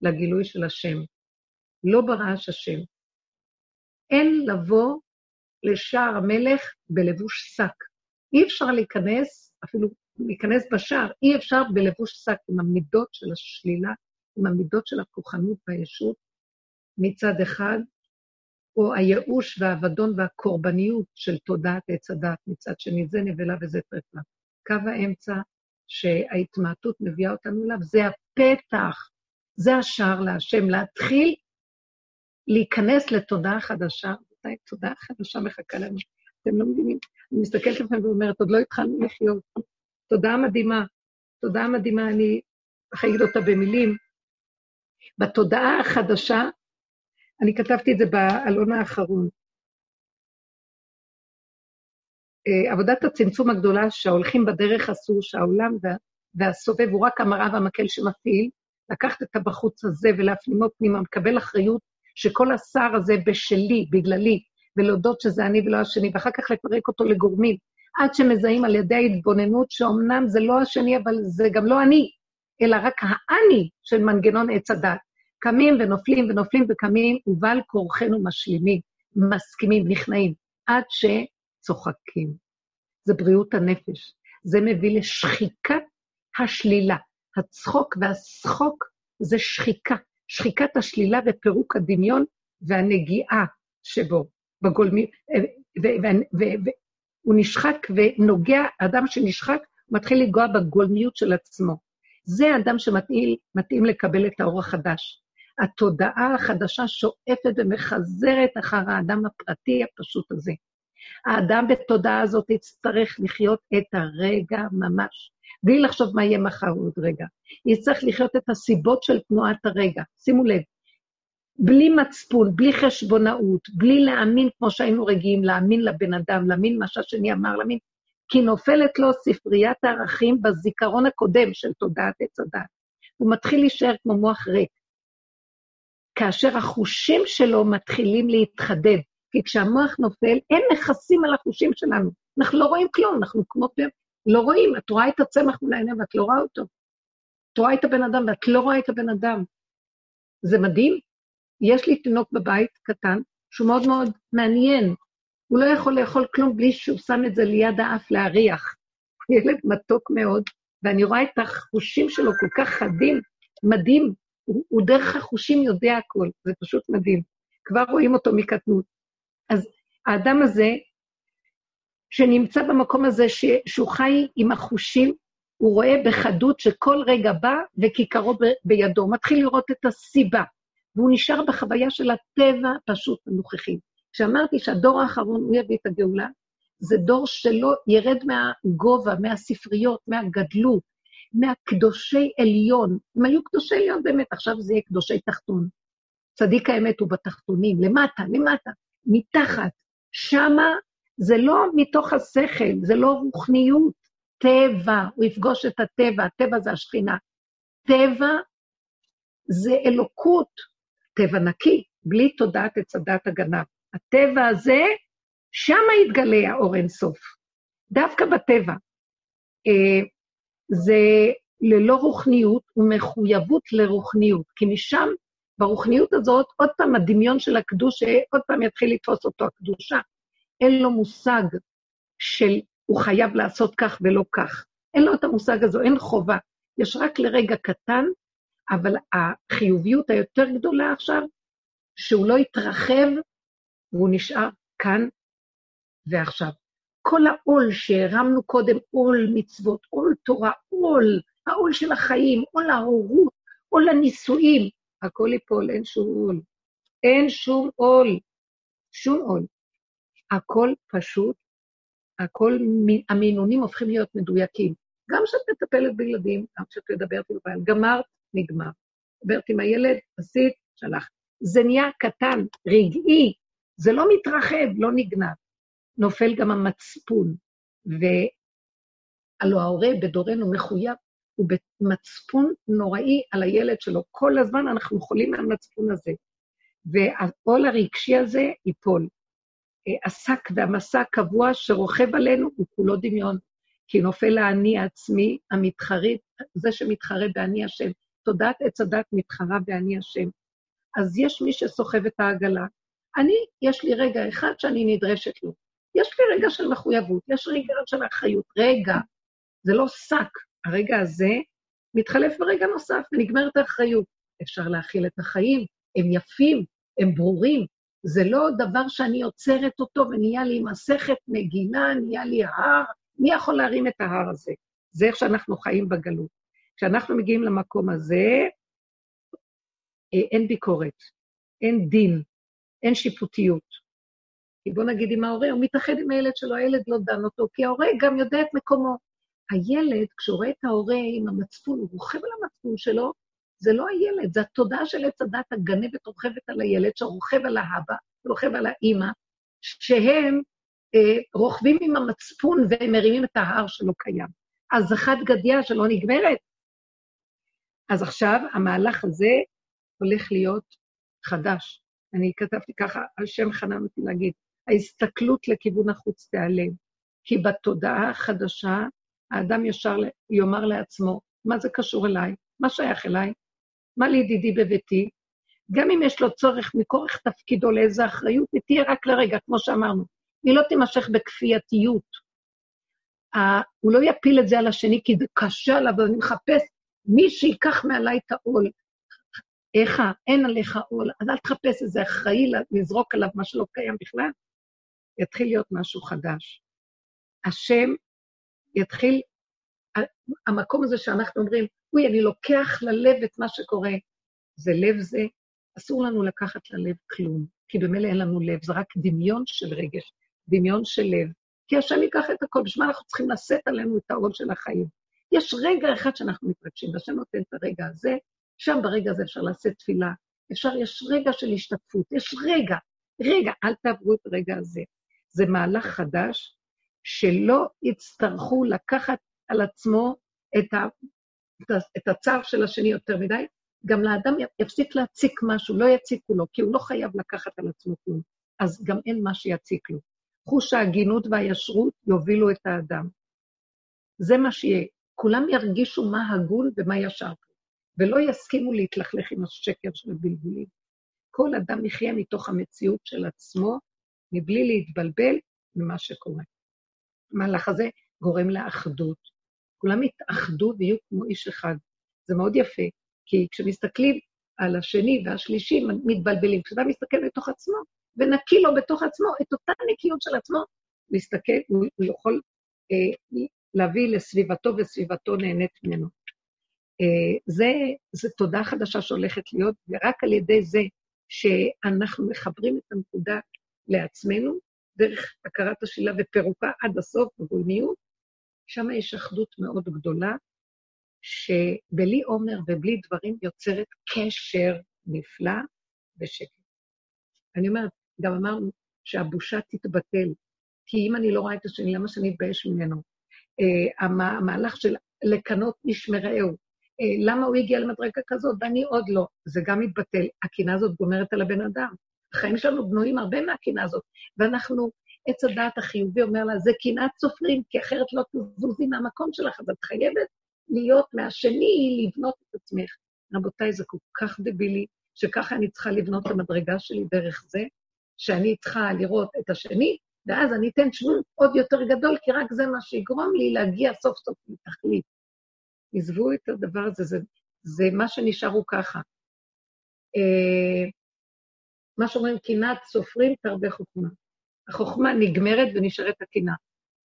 לגילוי של השם. לא ברעש השם. אין לבוא לשער המלך בלבוש שק. אי אפשר להיכנס, אפילו להיכנס בשער, אי אפשר בלבוש שק עם המידות של השלילה, עם המידות של הכוחנות והישות מצד אחד, או הייאוש והאבדון והקורבניות של תודעת עץ הדת מצד שני, זה נבלה וזה טרפה. קו האמצע שההתמעטות מביאה אותנו אליו, זה הפתח, זה השער להשם, להתחיל להיכנס לתודעה חדשה, תודעה חדשה מחכה לנו. אתם לא מבינים? אני מסתכלת עליכם ואומרת, עוד לא התחלנו לחיות. תודעה מדהימה, תודעה מדהימה, אני אגיד אותה במילים. בתודעה החדשה, אני כתבתי את זה בעלון האחרון. אה, עבודת הצמצום הגדולה שההולכים בדרך עשו, שהעולם וה, והסובב הוא רק המראה והמקל שמפעיל, לקחת את הבחוץ הזה ולהפנימו פנימה, מקבל אחריות שכל השר הזה בשלי, בגללי, ולהודות שזה אני ולא השני, ואחר כך לפרק אותו לגורמים, עד שמזהים על ידי ההתבוננות שאומנם זה לא השני, אבל זה גם לא אני, אלא רק האני של מנגנון עץ הדת. קמים ונופלים ונופלים וקמים, ובעל כורחנו משלימים, מסכימים, נכנעים, עד שצוחקים. זה בריאות הנפש. זה מביא לשחיקת השלילה. הצחוק והשחוק זה שחיקה. שחיקת השלילה ופירוק הדמיון והנגיעה שבו, בגולמי, והוא נשחק ונוגע, אדם שנשחק מתחיל לגוע בגולמיות של עצמו. זה אדם שמתאים לקבל את האור החדש. התודעה החדשה שואפת ומחזרת אחר האדם הפרטי הפשוט הזה. האדם בתודעה הזאת יצטרך לחיות את הרגע ממש. בלי לחשוב מה יהיה מחר עוד רגע. יצטרך לחיות את הסיבות של תנועת הרגע. שימו לב, בלי מצפון, בלי חשבונאות, בלי להאמין כמו שהיינו רגילים, להאמין לבן אדם, להאמין מה שהשני אמר, להאמין, כי נופלת לו ספריית הערכים בזיכרון הקודם של תודעת עץ הדת. הוא מתחיל להישאר כמו מוח ריק. כאשר החושים שלו מתחילים להתחדד. כי כשהמוח נופל, אין מכסים על החושים שלנו. אנחנו לא רואים כלום, אנחנו כמו פה, לא רואים. את רואה את הצמח מול העיניים ואת לא רואה אותו. את רואה את הבן אדם ואת לא רואה את הבן אדם. זה מדהים. יש לי תינוק בבית קטן, שהוא מאוד מאוד מעניין. הוא לא יכול לאכול כלום בלי שהוא שם את זה ליד האף להריח. ילד מתוק מאוד, ואני רואה את החושים שלו כל כך חדים, מדהים. הוא, הוא דרך החושים יודע הכל, זה פשוט מדהים. כבר רואים אותו מקטנות. אז האדם הזה, שנמצא במקום הזה, ש, שהוא חי עם החושים, הוא רואה בחדות שכל רגע בא וכיכרו ב, בידו, הוא מתחיל לראות את הסיבה, והוא נשאר בחוויה של הטבע פשוט הנוכחי. כשאמרתי שהדור האחרון, הוא יביא את הגאולה, זה דור שלא ירד מהגובה, מהספריות, מהגדלות, מהקדושי עליון. הם היו קדושי עליון באמת, עכשיו זה יהיה קדושי תחתון. צדיק האמת הוא בתחתונים, למטה, למטה, מתחת. שמה זה לא מתוך השכל, זה לא רוחניות, טבע, הוא יפגוש את הטבע, הטבע זה השכינה. טבע זה אלוקות, טבע נקי, בלי תודעת עץ הדת הגנב. הטבע הזה, שמה יתגלה האור אינסוף. דווקא בטבע. אה, זה ללא רוחניות ומחויבות לרוחניות, כי משם, ברוחניות הזאת, עוד פעם הדמיון של הקדוש, עוד פעם יתחיל לתפוס אותו הקדושה. אין לו מושג של הוא חייב לעשות כך ולא כך. אין לו את המושג הזה, אין חובה. יש רק לרגע קטן, אבל החיוביות היותר גדולה עכשיו, שהוא לא יתרחב והוא נשאר כאן ועכשיו. כל העול שהרמנו קודם, עול מצוות, עול תורה, עול, העול של החיים, עול ההורות, עול הנישואים, הכל ייפול, אין שום עול. אין שום עול, שום עול. הכל פשוט, הכל, המינונים הופכים להיות מדויקים. גם כשאת מטפלת בילדים, גם כשאת מדברת עם הבעל, גמרת, נגמר. מדברת עם הילד, עשית, שלחת. זה נהיה קטן, רגעי, זה לא מתרחב, לא נגנב. נופל גם המצפון. והלוא ההורה בדורנו מחויב, הוא במצפון נוראי על הילד שלו. כל הזמן אנחנו חולים מהמצפון הזה. והעול הרגשי הזה ייפול. השק והמסע הקבוע שרוכב עלינו הוא כולו דמיון, כי נופל האני העצמי המתחרית, זה שמתחרה באני השם. תודעת עץ הדת מתחרה באני השם. אז יש מי שסוחב את העגלה. אני, יש לי רגע אחד שאני נדרשת לו. יש לי רגע של מחויבות, יש רגע של אחריות. רגע, זה לא שק. הרגע הזה מתחלף ברגע נוסף ונגמרת האחריות. אפשר להכיל את החיים, הם יפים, הם ברורים. זה לא דבר שאני עוצרת אותו ונהיה לי מסכת מגינה, נהיה לי הר. מי יכול להרים את ההר הזה? זה איך שאנחנו חיים בגלות. כשאנחנו מגיעים למקום הזה, אה, אין ביקורת, אין דין, אין שיפוטיות. כי בוא נגיד עם ההורה, הוא מתאחד עם הילד שלו, הילד לא דן אותו, כי ההורה גם יודע את מקומו. הילד, כשהוא רואה את ההורה עם המצפון, הוא רוכב על המצפון שלו, זה לא הילד, זה התודעה של עץ הדת הגנבת רוכבת על הילד, שרוכב על האבא, רוכב על האימא, שהם אה, רוכבים עם המצפון והם מרימים את ההר שלא קיים. אז חד גדיה שלא נגמרת. אז עכשיו המהלך הזה הולך להיות חדש. אני כתבתי ככה, השם חנן אותי להגיד, ההסתכלות לכיוון החוץ תיעלם. כי בתודעה החדשה, האדם ישר יאמר לעצמו, מה זה קשור אליי? מה שייך אליי? מה לידידי בביתי? גם אם יש לו צורך מכורך תפקידו לאיזו אחריות, היא תהיה רק לרגע, כמו שאמרנו. היא לא תימשך בכפייתיות. הוא לא יפיל את זה על השני, כי זה קשה עליו, ואני מחפש מי שיקח מעליי את העול. איך, אין עליך עול, אז אל תחפש איזה אחראי לזרוק עליו מה שלא קיים בכלל. יתחיל להיות משהו חדש. השם יתחיל, המקום הזה שאנחנו אומרים, אוי, אני לוקח ללב את מה שקורה, זה לב זה, אסור לנו לקחת ללב כלום, כי במילא אין לנו לב, זה רק דמיון של רגש, דמיון של לב. כי השם ייקח את הכל, בשביל מה אנחנו צריכים לשאת עלינו את העול של החיים? יש רגע אחד שאנחנו מתרגשים, והשם נותן את הרגע הזה, שם ברגע הזה אפשר לעשות תפילה, אפשר, יש רגע של השתתפות, יש רגע, רגע, אל תעברו את הרגע הזה. זה מהלך חדש, שלא יצטרכו לקחת על עצמו את, ה, את הצער של השני יותר מדי, גם לאדם יפסיק להציק משהו, לא יציקו לו, כי הוא לא חייב לקחת על עצמו כלום. אז גם אין מה שיציק לו. חוש ההגינות והישרות יובילו את האדם. זה מה שיהיה. כולם ירגישו מה הגון ומה ישר, ולא יסכימו להתלכלך עם השקר של הבלבולים. כל אדם יחיה מתוך המציאות של עצמו, מבלי להתבלבל ממה שקורה. המהלך הזה גורם לאחדות. כולם יתאחדו ויהיו כמו איש אחד. זה מאוד יפה, כי כשמסתכלים על השני והשלישי, מתבלבלים. כשאתה מסתכל בתוך עצמו, ונקי לו בתוך עצמו את אותה נקיות של עצמו, הוא, הוא יכול אה, להביא לסביבתו וסביבתו נהנית ממנו. אה, זה, זה תודה חדשה שהולכת להיות, ורק על ידי זה שאנחנו מחברים את הנקודה לעצמנו, דרך הכרת השלילה ופירופה עד הסוף, בגולמיות, שם יש אחדות מאוד גדולה, שבלי עומר ובלי דברים יוצרת קשר נפלא ושקט. אני אומרת, גם אמרנו שהבושה תתבטל, כי אם אני לא רואה את השני, למה שאני אתבייש ממנו? Uh, המהלך של לקנות איש מרעהו, uh, למה הוא הגיע למדרגה כזאת ואני עוד לא? זה גם מתבטל. הקנאה הזאת גומרת על הבן אדם. החיים שלנו בנויים הרבה מהקנאה הזאת, ואנחנו, עץ הדעת החיובי אומר לה, זה קנאת סופרים, כי אחרת לא תזוזי מהמקום שלך, אז את חייבת להיות מהשני, לבנות את עצמך. רבותיי, זה כל כך דבילי, שככה אני צריכה לבנות את המדרגה שלי דרך זה, שאני צריכה לראות את השני, ואז אני אתן שוונט עוד יותר גדול, כי רק זה מה שיגרום לי להגיע סוף סוף לתכלית. עזבו את הדבר הזה, זה, זה מה שנשארו ככה. אה, מה שאומרים, קנאת סופרים תרבה חוכמה. החוכמה נגמרת ונשארת הקנאה.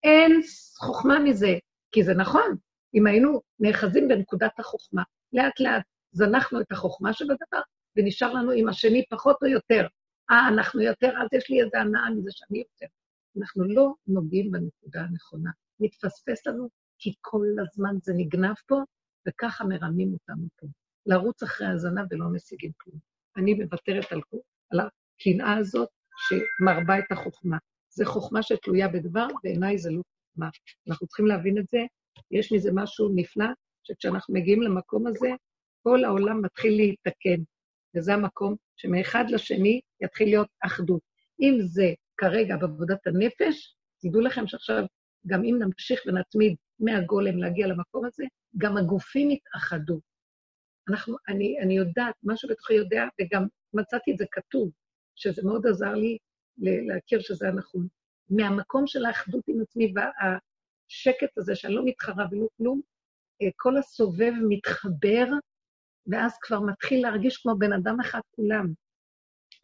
אין חוכמה מזה, כי זה נכון, אם היינו נאחזים בנקודת החוכמה, לאט לאט זנחנו את החוכמה שבדבר, ונשאר לנו עם השני פחות או יותר. אה, אנחנו יותר, אז יש לי איזה הנאה מזה שאני יותר. אנחנו לא נוגעים בנקודה הנכונה. מתפספס לנו, כי כל הזמן זה נגנב פה, וככה מרמים אותנו פה. לרוץ אחרי הזנב ולא משיגים כלום. אני מוותרת על, על הקנאה הזאת שמרבה את החוכמה. זו חוכמה שתלויה בדבר, בעיניי זה לא חוכמה. אנחנו צריכים להבין את זה, יש מזה משהו נפלא, שכשאנחנו מגיעים למקום הזה, כל העולם מתחיל להתקן. וזה המקום שמאחד לשני יתחיל להיות אחדות. אם זה כרגע בעבודת הנפש, תדעו לכם שעכשיו, גם אם נמשיך ונתמיד מהגולם להגיע למקום הזה, גם הגופים יתאחדו. אנחנו, אני, אני יודעת, משהו בתוכי יודע, וגם מצאתי את זה כתוב, שזה מאוד עזר לי להכיר שזה הנכון. מהמקום של האחדות עם עצמי והשקט הזה, שאני לא מתחרה ולא כלום, אה, כל הסובב מתחבר ואז כבר מתחיל להרגיש כמו בן אדם אחד כולם.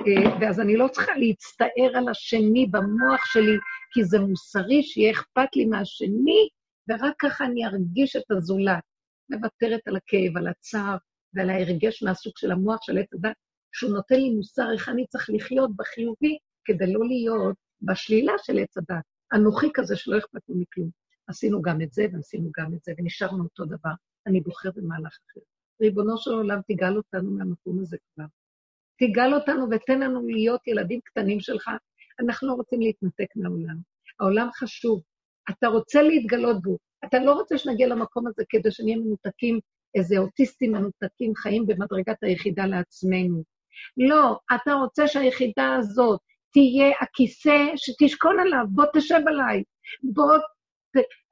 אה, ואז אני לא צריכה להצטער על השני במוח שלי, כי זה מוסרי שיהיה אכפת לי מהשני, ורק ככה אני ארגיש את הזולת. מוותרת על הכאב, על הצער ועל ההרגש מהסוג של המוח של עץ הדת, שהוא נותן לי מוסר איך אני צריך לחיות בחיובי, כדי לא להיות בשלילה של עץ הדת. אנוכי כזה שלא אכפת לי מכלום. עשינו גם את זה ועשינו גם את זה, ונשארנו אותו דבר. אני בוחר במהלך אחר. ריבונו של עולם, תגאל אותנו מהמקום הזה כבר. תגאל אותנו ותן לנו להיות ילדים קטנים שלך. אנחנו לא רוצים להתנתק מהעולם. העולם חשוב. אתה רוצה להתגלות בו. אתה לא רוצה שנגיע למקום הזה כדי שנהיה מנותקים, איזה אוטיסטים מנותקים חיים במדרגת היחידה לעצמנו. לא, אתה רוצה שהיחידה הזאת תהיה הכיסא שתשכון עליו, בוא תשב עליי, בוא...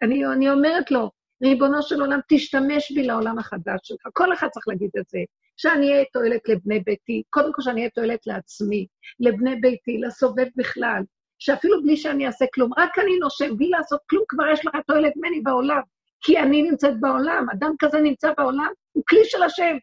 אני, אני אומרת לו, ריבונו של עולם, תשתמש בי לעולם החדש שלך. כל אחד צריך להגיד את זה. שאני אהיה תועלת לבני ביתי, קודם כל שאני אהיה תועלת לעצמי, לבני ביתי, לסובב בכלל, שאפילו בלי שאני אעשה כלום, רק אני נושם, בלי לעשות כלום, כבר יש לך תועלת ממני בעולם, כי אני נמצאת בעולם, אדם כזה נמצא בעולם, הוא כלי של השם.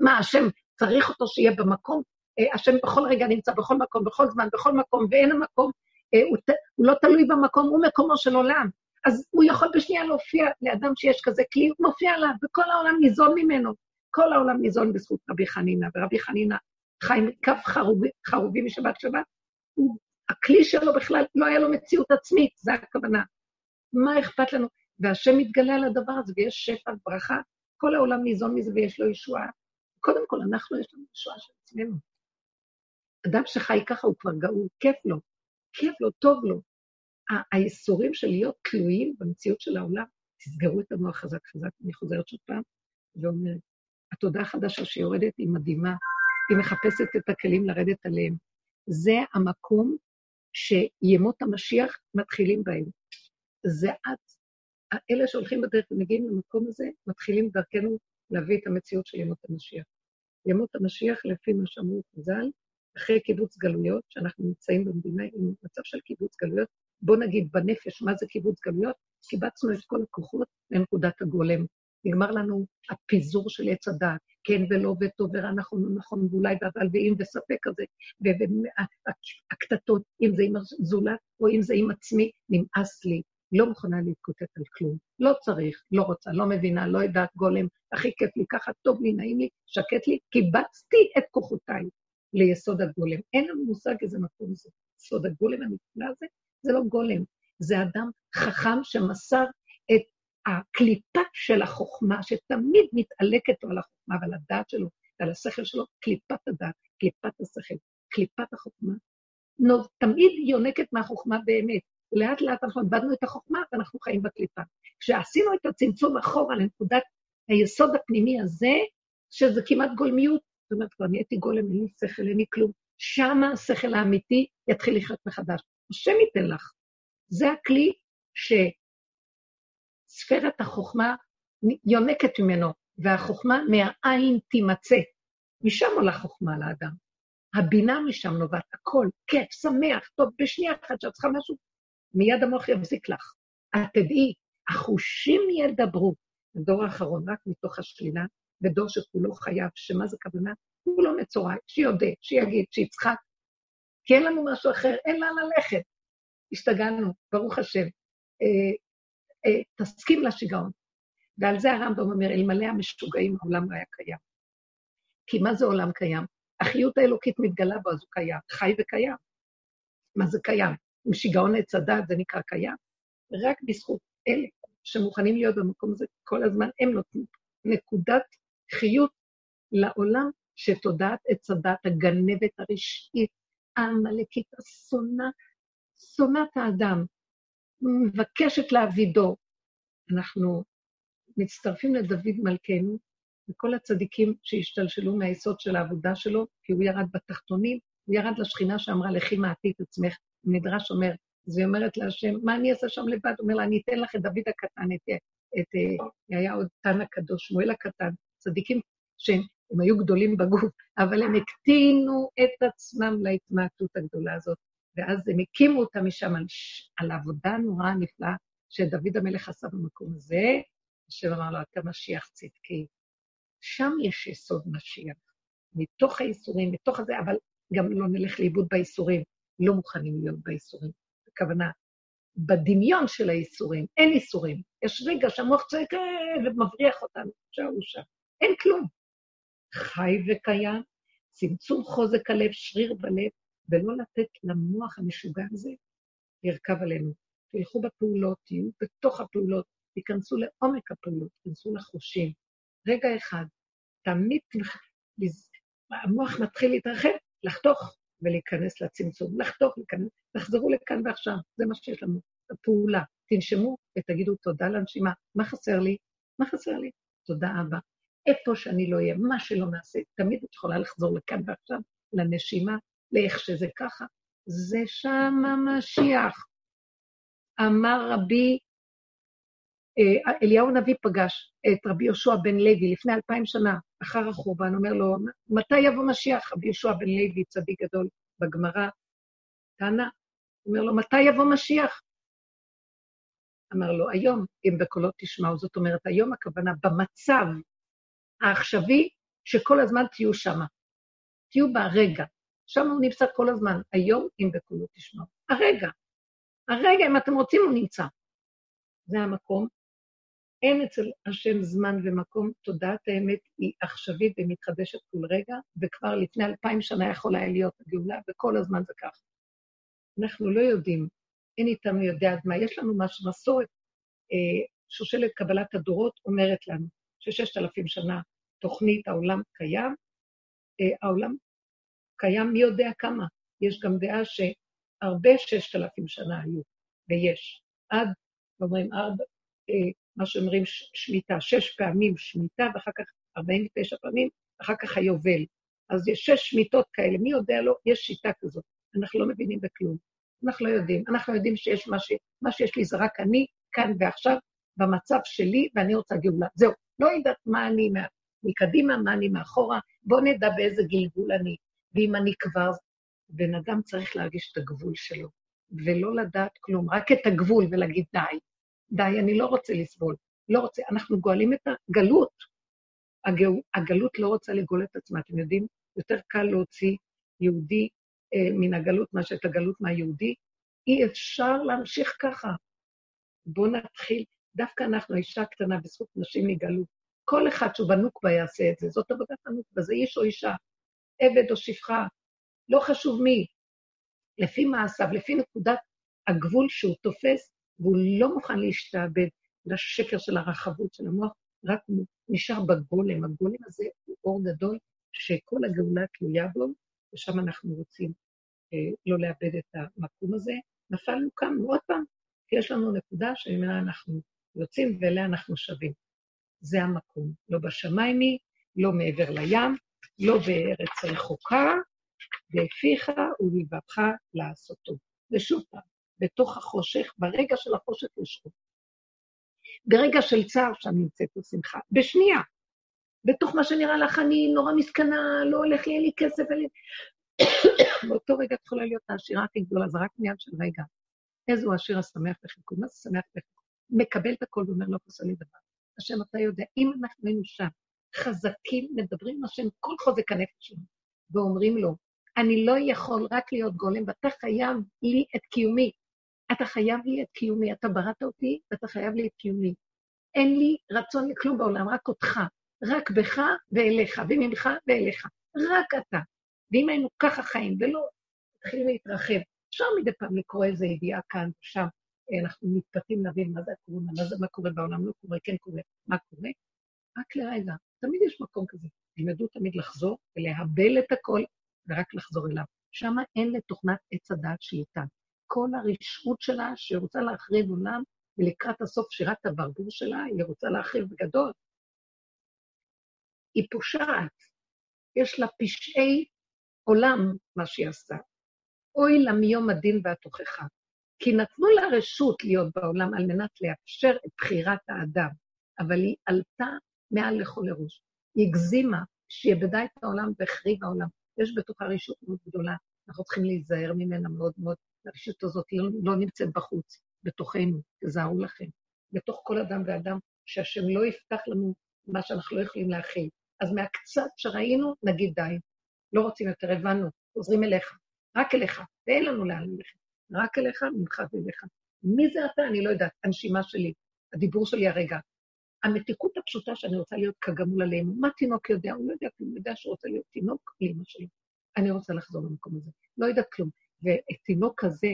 מה, השם צריך אותו שיהיה במקום? אה, השם בכל רגע נמצא בכל מקום, בכל זמן, בכל מקום, ואין המקום, אה, הוא, הוא לא תלוי במקום, הוא מקומו של עולם. אז הוא יכול בשנייה להופיע לאדם שיש כזה כלי, הוא מופיע עליו, וכל העולם ניזון ממנו. כל העולם ניזון בזכות רבי חנינה, ורבי חנינה חי כף חרובי, חרובי משבת שבת, הוא, הכלי שלו בכלל, לא היה לו מציאות עצמית, זה הכוונה. מה אכפת לנו? והשם מתגלה על הדבר הזה, ויש שפע, ברכה, כל העולם ניזון מזה ויש לו ישועה. קודם כל, אנחנו, יש לנו ישועה של עצמנו. אדם שחי ככה הוא כבר גאול, כיף לו, כיף לו, טוב לו. האיסורים של להיות תלויים במציאות של העולם, תסגרו את המוח חזק חזק. אני חוזרת שוב פעם ואומרת, התודעה החדשה שיורדת היא מדהימה, היא מחפשת את הכלים לרדת עליהם. זה המקום שימות המשיח מתחילים בהם. זה את. אלה שהולכים בדרך ומגיעים למקום הזה, מתחילים דרכנו להביא את המציאות של ימות המשיח. ימות המשיח, לפי מה שאמרו חז"ל, אחרי קיבוץ גלויות, שאנחנו נמצאים במדינה עם מצב של קיבוץ גלויות, בוא נגיד בנפש, מה זה קיבוץ גלויות? קיבצנו את כל הכוחות לנקודת הגולם. נגמר לנו הפיזור של עץ הדת, כן ולא וטוב ורע נכון ונכון ואולי ואבל ואם וספק כזה, והקטטות, אם זה עם הזולת או אם זה עם עצמי, נמאס לי. לא מוכנה להתקוטט על כלום. לא צריך, לא רוצה, לא מבינה, לא יודעת גולם, הכי כיף לי, ככה טוב לי, נעים לי, שקט לי, קיבצתי את כוחותיי ליסוד הגולם. אין לנו מושג איזה מקום זה. יסוד הגולם הנפלא הזה, זה לא גולם, זה אדם חכם שמסר הקליפה של החוכמה, שתמיד מתעלקת לו על החוכמה ועל הדעת שלו ועל השכל שלו, קליפת הדעת, קליפת השכל, קליפת החוכמה. נו, תמיד יונקת מהחוכמה באמת. לאט לאט אנחנו איבדנו את החוכמה ואנחנו חיים בקליפה. כשעשינו את הצמצום אחורה לנקודת היסוד הפנימי הזה, שזה כמעט גולמיות, זאת אומרת, כבר נהייתי גולם, אין לי שכל, אין לי כלום, שמה השכל האמיתי יתחיל לחיות מחדש. השם ייתן לך. זה הכלי שספרת החוכמה יונקת ממנו, והחוכמה מהעין תימצא. משם עולה חוכמה לאדם. הבינה משם נובעת, הכל, כיף, שמח, טוב, בשנייה אחת שאת צריכה משהו, מיד המוח יבזיק לך. את תדעי, החושים ידברו. הדור האחרון, רק מתוך השלילה, ודור שכולו חייב, שמה זה כוונה? הוא לא מצורע, שיודה, שיגיד, שיצחק. כי אין לנו משהו אחר, אין לאן ללכת. השתגענו, ברוך השם. אה, תסכים לשיגעון. ועל זה הרמב"ם אומר, אלמלא המשוגעים העולם לא היה קיים. כי מה זה עולם קיים? החיות האלוקית מתגלה בו, אז הוא קיים, חי וקיים. מה זה קיים? עם שיגעון עץ הדת זה נקרא קיים. רק בזכות אלה שמוכנים להיות במקום הזה כל הזמן, הם נותנים נקודת חיות לעולם שתודעת עץ הדת, הגנבת הרשעית, העמלקית, השונא, שונאת האדם, מבקשת להעבידו. אנחנו מצטרפים לדוד מלכנו וכל הצדיקים שהשתלשלו מהיסוד של העבודה שלו, כי הוא ירד בתחתונים, הוא ירד לשכינה שאמרה, לכי מעטי את עצמך, המדרש אומר, אז היא אומרת להשם, מה אני אעשה שם לבד? הוא אומר לה, אני אתן לך את דוד הקטן, את, את, אה, היה עוד תן הקדוש, שמואל הקטן, צדיקים שהם היו גדולים בגוף, אבל הם הקטינו את עצמם להתמעטות הגדולה הזאת, ואז הם הקימו אותה משם על, על העבודה הנוראה הנפלאה שדוד המלך עשה במקום הזה, השם אמר לו, אתה משיח צדקי. שם יש יסוד משיח, מתוך האיסורים, מתוך הזה, אבל גם לא נלך לאיבוד באיסורים. לא מוכנים להיות בייסורים. הכוונה, בדמיון של הייסורים, אין ייסורים. יש רגע שהמוח צועק אה, ומבריח אותנו, שערו שם. אין כלום. חי וקיים, צמצום חוזק הלב, שריר בלב, ולא לתת למוח המשוגע הזה לרכב עלינו. תלכו בפעולות, תהיו בתוך הפעולות, תיכנסו לעומק הפעולות, תיכנסו לחושים. רגע אחד, תמיד המוח מתחיל להתרחב, לחתוך, ולהיכנס לצמצום, לחתוך, להיכנס, תחזרו לכאן ועכשיו, זה מה שיש לנו, הפעולה. תנשמו ותגידו תודה לנשימה. מה חסר לי? מה חסר לי? תודה אבא. איפה שאני לא אהיה, מה שלא נעשה, תמיד את יכולה לחזור לכאן ועכשיו, לנשימה, לאיך שזה ככה. זה שם המשיח. אמר רבי, אה, אליהו הנביא פגש את רבי יהושע בן לוי לפני אלפיים שנה, אחר החורבן, אומר לו, מתי יבוא משיח? רבי יהושע בן לוי, צדיק גדול בגמרא, טענה, אומר לו, מתי יבוא משיח? אמר לו, היום, אם בקולות תשמעו, זאת אומרת, היום הכוונה במצב העכשווי, שכל הזמן תהיו שם. תהיו ברגע. שם הוא נמצא כל הזמן. היום, אם בקולות תשמעו. הרגע. הרגע, אם אתם רוצים, הוא נמצא. זה המקום אין אצל השם זמן ומקום, תודעת האמת היא עכשווית ומתחדשת כל רגע, וכבר לפני אלפיים שנה יכול היה להיות הגאולה, וכל הזמן זה ככה. אנחנו לא יודעים, אין איתנו יודע עד מה. יש לנו משהו, מסורת, אה, שושלת קבלת הדורות אומרת לנו שששת אלפים שנה תוכנית העולם קיים, אה, העולם קיים מי יודע כמה. יש גם דעה שהרבה ששת אלפים שנה היו. ויש. עד, אומרים, ארבע, אה, מה שאומרים שמיטה, שש פעמים שמיטה, ואחר כך 49 פעמים, אחר כך היובל. אז יש שש שמיטות כאלה, מי יודע לו? יש שיטה כזאת. אנחנו לא מבינים בכלום. אנחנו לא יודעים. אנחנו יודעים שיש מה, ש... מה שיש לי זה רק אני, כאן ועכשיו, במצב שלי, ואני רוצה גאולה. זהו, לא יודעת מה אני מה... מקדימה, מה אני מאחורה, בואו נדע באיזה גלגול אני. ואם אני כבר, בן אדם צריך להרגיש את הגבול שלו, ולא לדעת כלום, רק את הגבול ולהגיד די. די, אני לא רוצה לסבול. לא רוצה, אנחנו גואלים את הגלות. הגאו, הגלות לא רוצה לגאול את עצמה. אתם יודעים, יותר קל להוציא יהודי אה, מן הגלות מאשר את הגלות מהיהודי. אי אפשר להמשיך ככה. בואו נתחיל, דווקא אנחנו, האישה הקטנה, בזכות נשים מגלות. כל אחד שהוא בנוקבה יעשה את זה, זאת עבודת הנוקבה, זה איש או אישה, עבד או שפחה, לא חשוב מי. לפי מעשיו, לפי נקודת הגבול שהוא תופס, והוא לא מוכן להשתעבד לשקר של הרחבות של המוח, רק נשאר בגולם. הגולם הזה הוא אור גדול שכל הגאולה תלויה בו, ושם אנחנו רוצים אה, לא לאבד את המקום הזה. נפלנו כאן עוד פעם, כי יש לנו נקודה שממנה אנחנו יוצאים ואליה אנחנו שווים. זה המקום. לא בשמיים היא, לא מעבר לים, לא בארץ רחוקה, והפיך ולבבך לעשותו. ושוב פעם, בתוך החושך, ברגע של החושך יש אור. ברגע של צער שם נמצאת השמחה. בשנייה. בתוך מה שנראה לך, אני נורא מסכנה, לא הולך לי, אין לי כסף, אין לי... באותו רגע את יכולה להיות העשירה הכי גדולה, זה רק עניין של רגע. איזה הוא השיר השמח בחלקו, מה זה שמח בחלקו? מקבל את הכל ואומר, לא חסר לי דבר. השם, אתה יודע, אם אנחנו היינו שם, חזקים, מדברים עם השם, כל חוזק הנפש שלנו, ואומרים לו, אני לא יכול רק להיות גולם, ואתה חייב לי את קיומי. אתה חייב לי את קיומי, אתה בראת אותי, ואתה חייב לי את קיומי. אין לי רצון לכלום בעולם, רק אותך. רק בך ואליך, וממך ואליך. רק אתה. ואם היינו ככה חיים, ולא מתחילים להתרחב, אפשר מדי פעם לקרוא איזו ידיעה כאן, שם, אנחנו מתפתים להבין מה זה הקורונה, מה זה, מה קורה בעולם, לא קורה, כן קורה, מה קורה. רק לרגע, תמיד יש מקום כזה. תלמדו תמיד לחזור ולהבל את הכל ורק לחזור אליו. שם אין לתוכנת עץ הדעת שליטה. כל הרשעות שלה, שהיא רוצה להחריב עולם, ולקראת הסוף שירת הברבור שלה, היא רוצה להחריב בגדול. היא פושעת. יש לה פשעי עולם, מה שהיא עשתה. אוי לה מיום הדין והתוכחה. כי נתנו לה רשות להיות בעולם על מנת לאפשר את בחירת האדם, אבל היא עלתה מעל לכל ראש. היא הגזימה, שיבדה את העולם והחריבה העולם. יש בתוכה רשות מאוד גדולה, אנחנו צריכים להיזהר ממנה מאוד מאוד. הרשות הזאת לא, לא נמצאת בחוץ, בתוכנו, תזהרו לכם. בתוך כל אדם ואדם, שהשם לא יפתח לנו מה שאנחנו לא יכולים להכיל. אז מהקצת שראינו, נגיד די. לא רוצים יותר, הבנו, חוזרים אליך, רק אליך, ואין לנו לאן ללכת. רק אליך, ממך ואליך. מי זה אתה? אני לא יודעת. הנשימה שלי, הדיבור שלי הרגע. המתיקות הפשוטה שאני רוצה להיות כגמול עליהם. מה תינוק יודע? הוא לא יודע כלום, הוא יודע שהוא רוצה להיות תינוק לאמא שלו. אני רוצה לחזור למקום הזה. לא יודעת כלום. ותינוק כזה,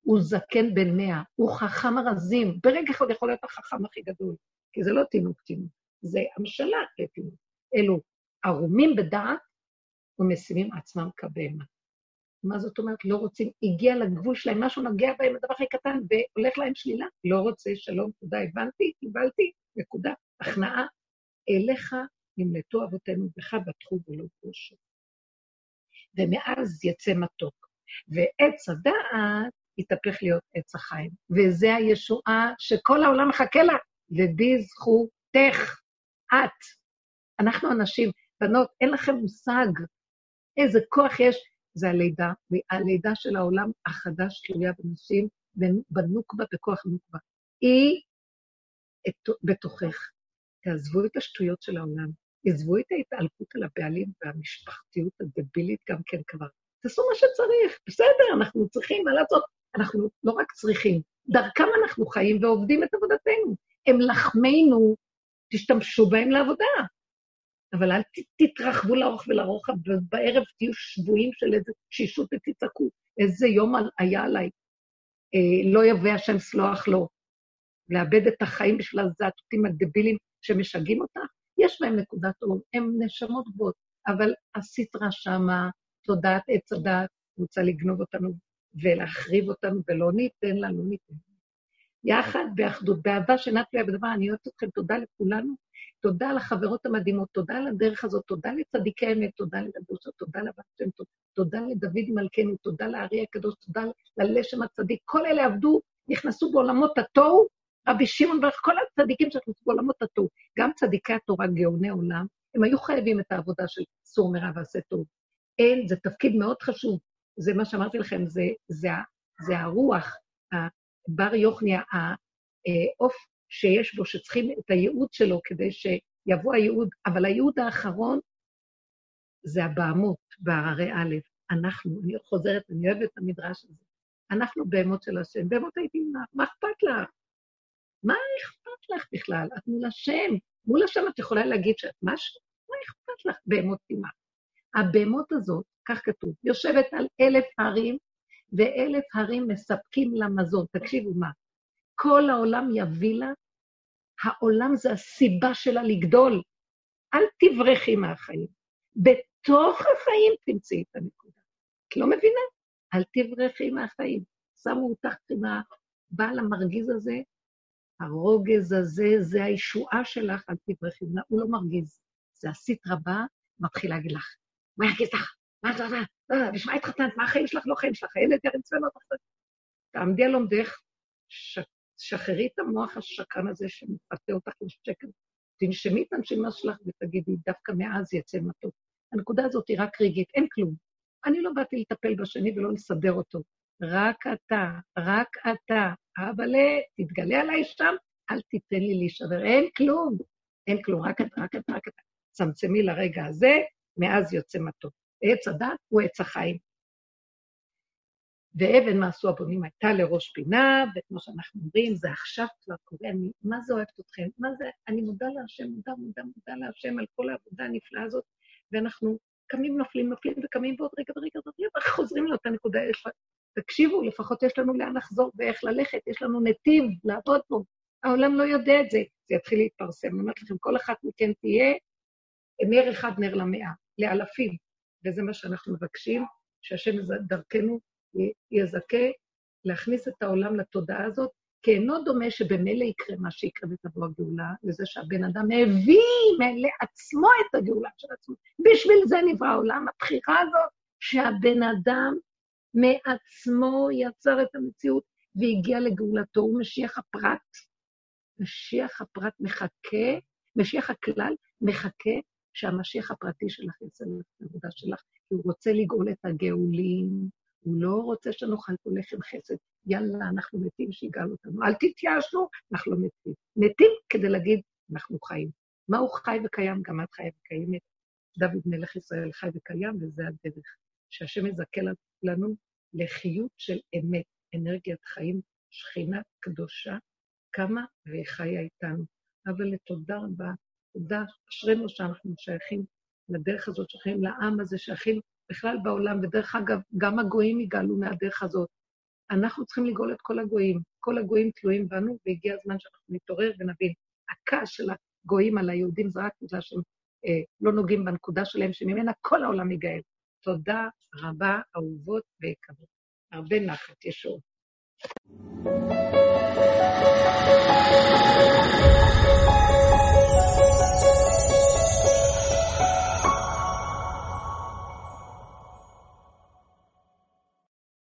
הוא זקן בן מאה, הוא חכם הרזים. ברגע אחד יכול להיות החכם הכי גדול, כי זה לא תינוק תינוק, זה המשלה לתינוק. אלו ערומים בדעת ומשימים עצמם כבהמה. מה זאת אומרת? לא רוצים, הגיע לגבול שלהם, משהו נוגע בהם, הדבר הכי קטן, והולך להם שלילה. לא רוצה, שלום, תודה, הבנתי, קיבלתי, נקודה. הכנעה, אליך נמלטו אבותינו, בך בטחו ולא פרושו. ומאז יצא מתוק. ועץ הדעת יתהפך להיות עץ החיים. וזה הישועה שכל העולם מחכה לה, ובזכותך, את. אנחנו אנשים, בנות, אין לכם מושג איזה כוח יש. זה הלידה, והלידה של העולם החדש תלויה בנשים, בנוקבה, בכוח נוקבה. היא בתוכך. תעזבו את השטויות של העולם, עזבו את ההתעלקות על הבעלים והמשפחתיות הדבילית גם כן כבר. תעשו מה שצריך, בסדר, אנחנו צריכים, מה לעשות? אנחנו לא רק צריכים, דרכם אנחנו חיים ועובדים את עבודתנו. הם לחמנו, תשתמשו בהם לעבודה. אבל אל תתרחבו לאורך ולרוחב, ובערב תהיו שבויים של איזה שישות ותצעקו, איזה יום היה עליי. אה, לא יבא השם סלוח לו. לאבד את החיים בשביל הזעתותים הדבילים שמשגעים אותך, יש בהם נקודת אור, הם נשמות גבוהות, אבל הסטרה שמה, תודעת עץ הדת, רוצה לגנוב אותנו ולהחריב אותנו, ולא ניתן לה, לא ניתן. יחד, באחדות, באהבה שאינה תלויה בדבר, אני אוהבת אתכם, תודה לכולנו, תודה לחברות המדהימות, תודה על הדרך הזאת, תודה לצדיקי האמת, תודה לדבוסות, תודה לבת שם תודה לדוד מלכנו, תודה לארי הקדוש, תודה ללשם הצדיק. כל אלה עבדו, נכנסו בעולמות התוהו, רבי שמעון ואיך כל הצדיקים שנכנסו בעולמות התוהו, גם צדיקי התורה, גאוני עולם, הם היו חייבים את העבודה של סור מרע ועשה טוב. אין, זה תפקיד מאוד חשוב. זה מה שאמרתי לכם, זה, זה, זה הרוח, בר יוחניה, העוף שיש בו, שצריכים את הייעוד שלו כדי שיבוא הייעוד, אבל הייעוד האחרון זה הבהמות בהררי א', אנחנו, אני חוזרת, אני אוהבת את המדרש הזה, אנחנו בהמות של השם, בהמות הייתי מה אכפת לך? מה אכפת לך בכלל? את מול השם, מול השם את יכולה להגיד שאת משהו? מה אכפת לך בהמות תימה? הבהמות הזאת, כך כתוב, יושבת על אלף הרים, ואלף הרים מספקים לה מזון. תקשיבו מה, כל העולם יביא לה, העולם זה הסיבה שלה לגדול. אל תברחי מהחיים. בתוך החיים תמצאי את הנקודה. את לא מבינה? אל תברחי מהחיים. שמו אותך עם הבעל המרגיז הזה, הרוגז הזה, זה הישועה שלך, אל תברחי. הוא לא מרגיז. זה עשית רבה, מתחיל להגיד לך, מה ירגיז לך? מה מה, זה, בשביל מה התחתנת? מה החיים שלך? לא חיים שלך, הילד ירצה לא תחתנת. תעמדי על עומדך, שחררי את המוח השקרן הזה שמפתה אותך לשקר. תנשמי את הנשימה שלך ותגידי, דווקא מעז יצא מתוק. הנקודה הזאת היא רק רגעית, אין כלום. אני לא באתי לטפל בשני ולא לסדר אותו. רק אתה, רק אתה. אבל תתגלה עליי שם, אל תיתן לי להישבר. אין כלום, אין כלום, רק אתה, רק אתה, רק אתה. צמצמי לרגע הזה, מאז יוצא מתוק. עץ הדת הוא עץ החיים. ואבן מה עשו הבונים הייתה לראש פינה, וכמו שאנחנו אומרים, זה עכשיו כבר קורה, אני מה זה אוהבת אתכם? מה זה, אני מודה להשם, מודה, מודה, מודה להשם על כל העבודה הנפלאה הזאת, ואנחנו קמים, נופלים, נופלים, וקמים ועוד רגע ורגע ורגע, וחוזרים לאותה נקודה. תקשיבו, לפחות יש לנו לאן לחזור ואיך ללכת, יש לנו נתיב לעבוד פה. העולם לא יודע את זה, זה יתחיל להתפרסם. אני אומרת לכם, כל אחת מכן תהיה נר אחד נר למאה, לאלפים. וזה מה שאנחנו מבקשים, שהשם דרכנו יזכה להכניס את העולם לתודעה הזאת, כי אינו דומה שבמילא יקרה מה שיקרה ותבוא הגאולה, לזה שהבן אדם הביא לעצמו את הגאולה של עצמו. בשביל זה נברא העולם, הבחירה הזאת שהבן אדם מעצמו יצר את המציאות והגיע לגאולתו, הוא משיח הפרט. משיח הפרט מחכה, משיח הכלל מחכה שהמשיח הפרטי שלך את העבודה שלך, כי הוא רוצה לגאול את הגאולים, הוא לא רוצה שנאכל פה לחם חסד. יאללה, אנחנו מתים שיגאל אותנו. אל תתייאשו, אנחנו לא מתים. מתים כדי להגיד, אנחנו חיים. מה הוא חי וקיים? גם את חיה וקיימת. דוד מלך ישראל חי וקיים, וזה הדרך. שהשם יזכה לנו לחיות של אמת, אנרגיית חיים, שכינה קדושה, קמה וחיה איתנו. אבל לתודה רבה תודה, אשרינו שאנחנו שייכים לדרך הזאת, שייכים לעם הזה, שייכים בכלל בעולם, ודרך אגב, גם הגויים יגאלו מהדרך הזאת. אנחנו צריכים לגאול את כל הגויים. כל הגויים תלויים בנו, והגיע הזמן שאנחנו נתעורר ונבין. הכעס של הגויים על היהודים זה רק בגלל שהם אה, לא נוגעים בנקודה שלהם, שממנה כל העולם ייגאל. תודה רבה, אהובות ויקרות. הרבה נחת, ישועות.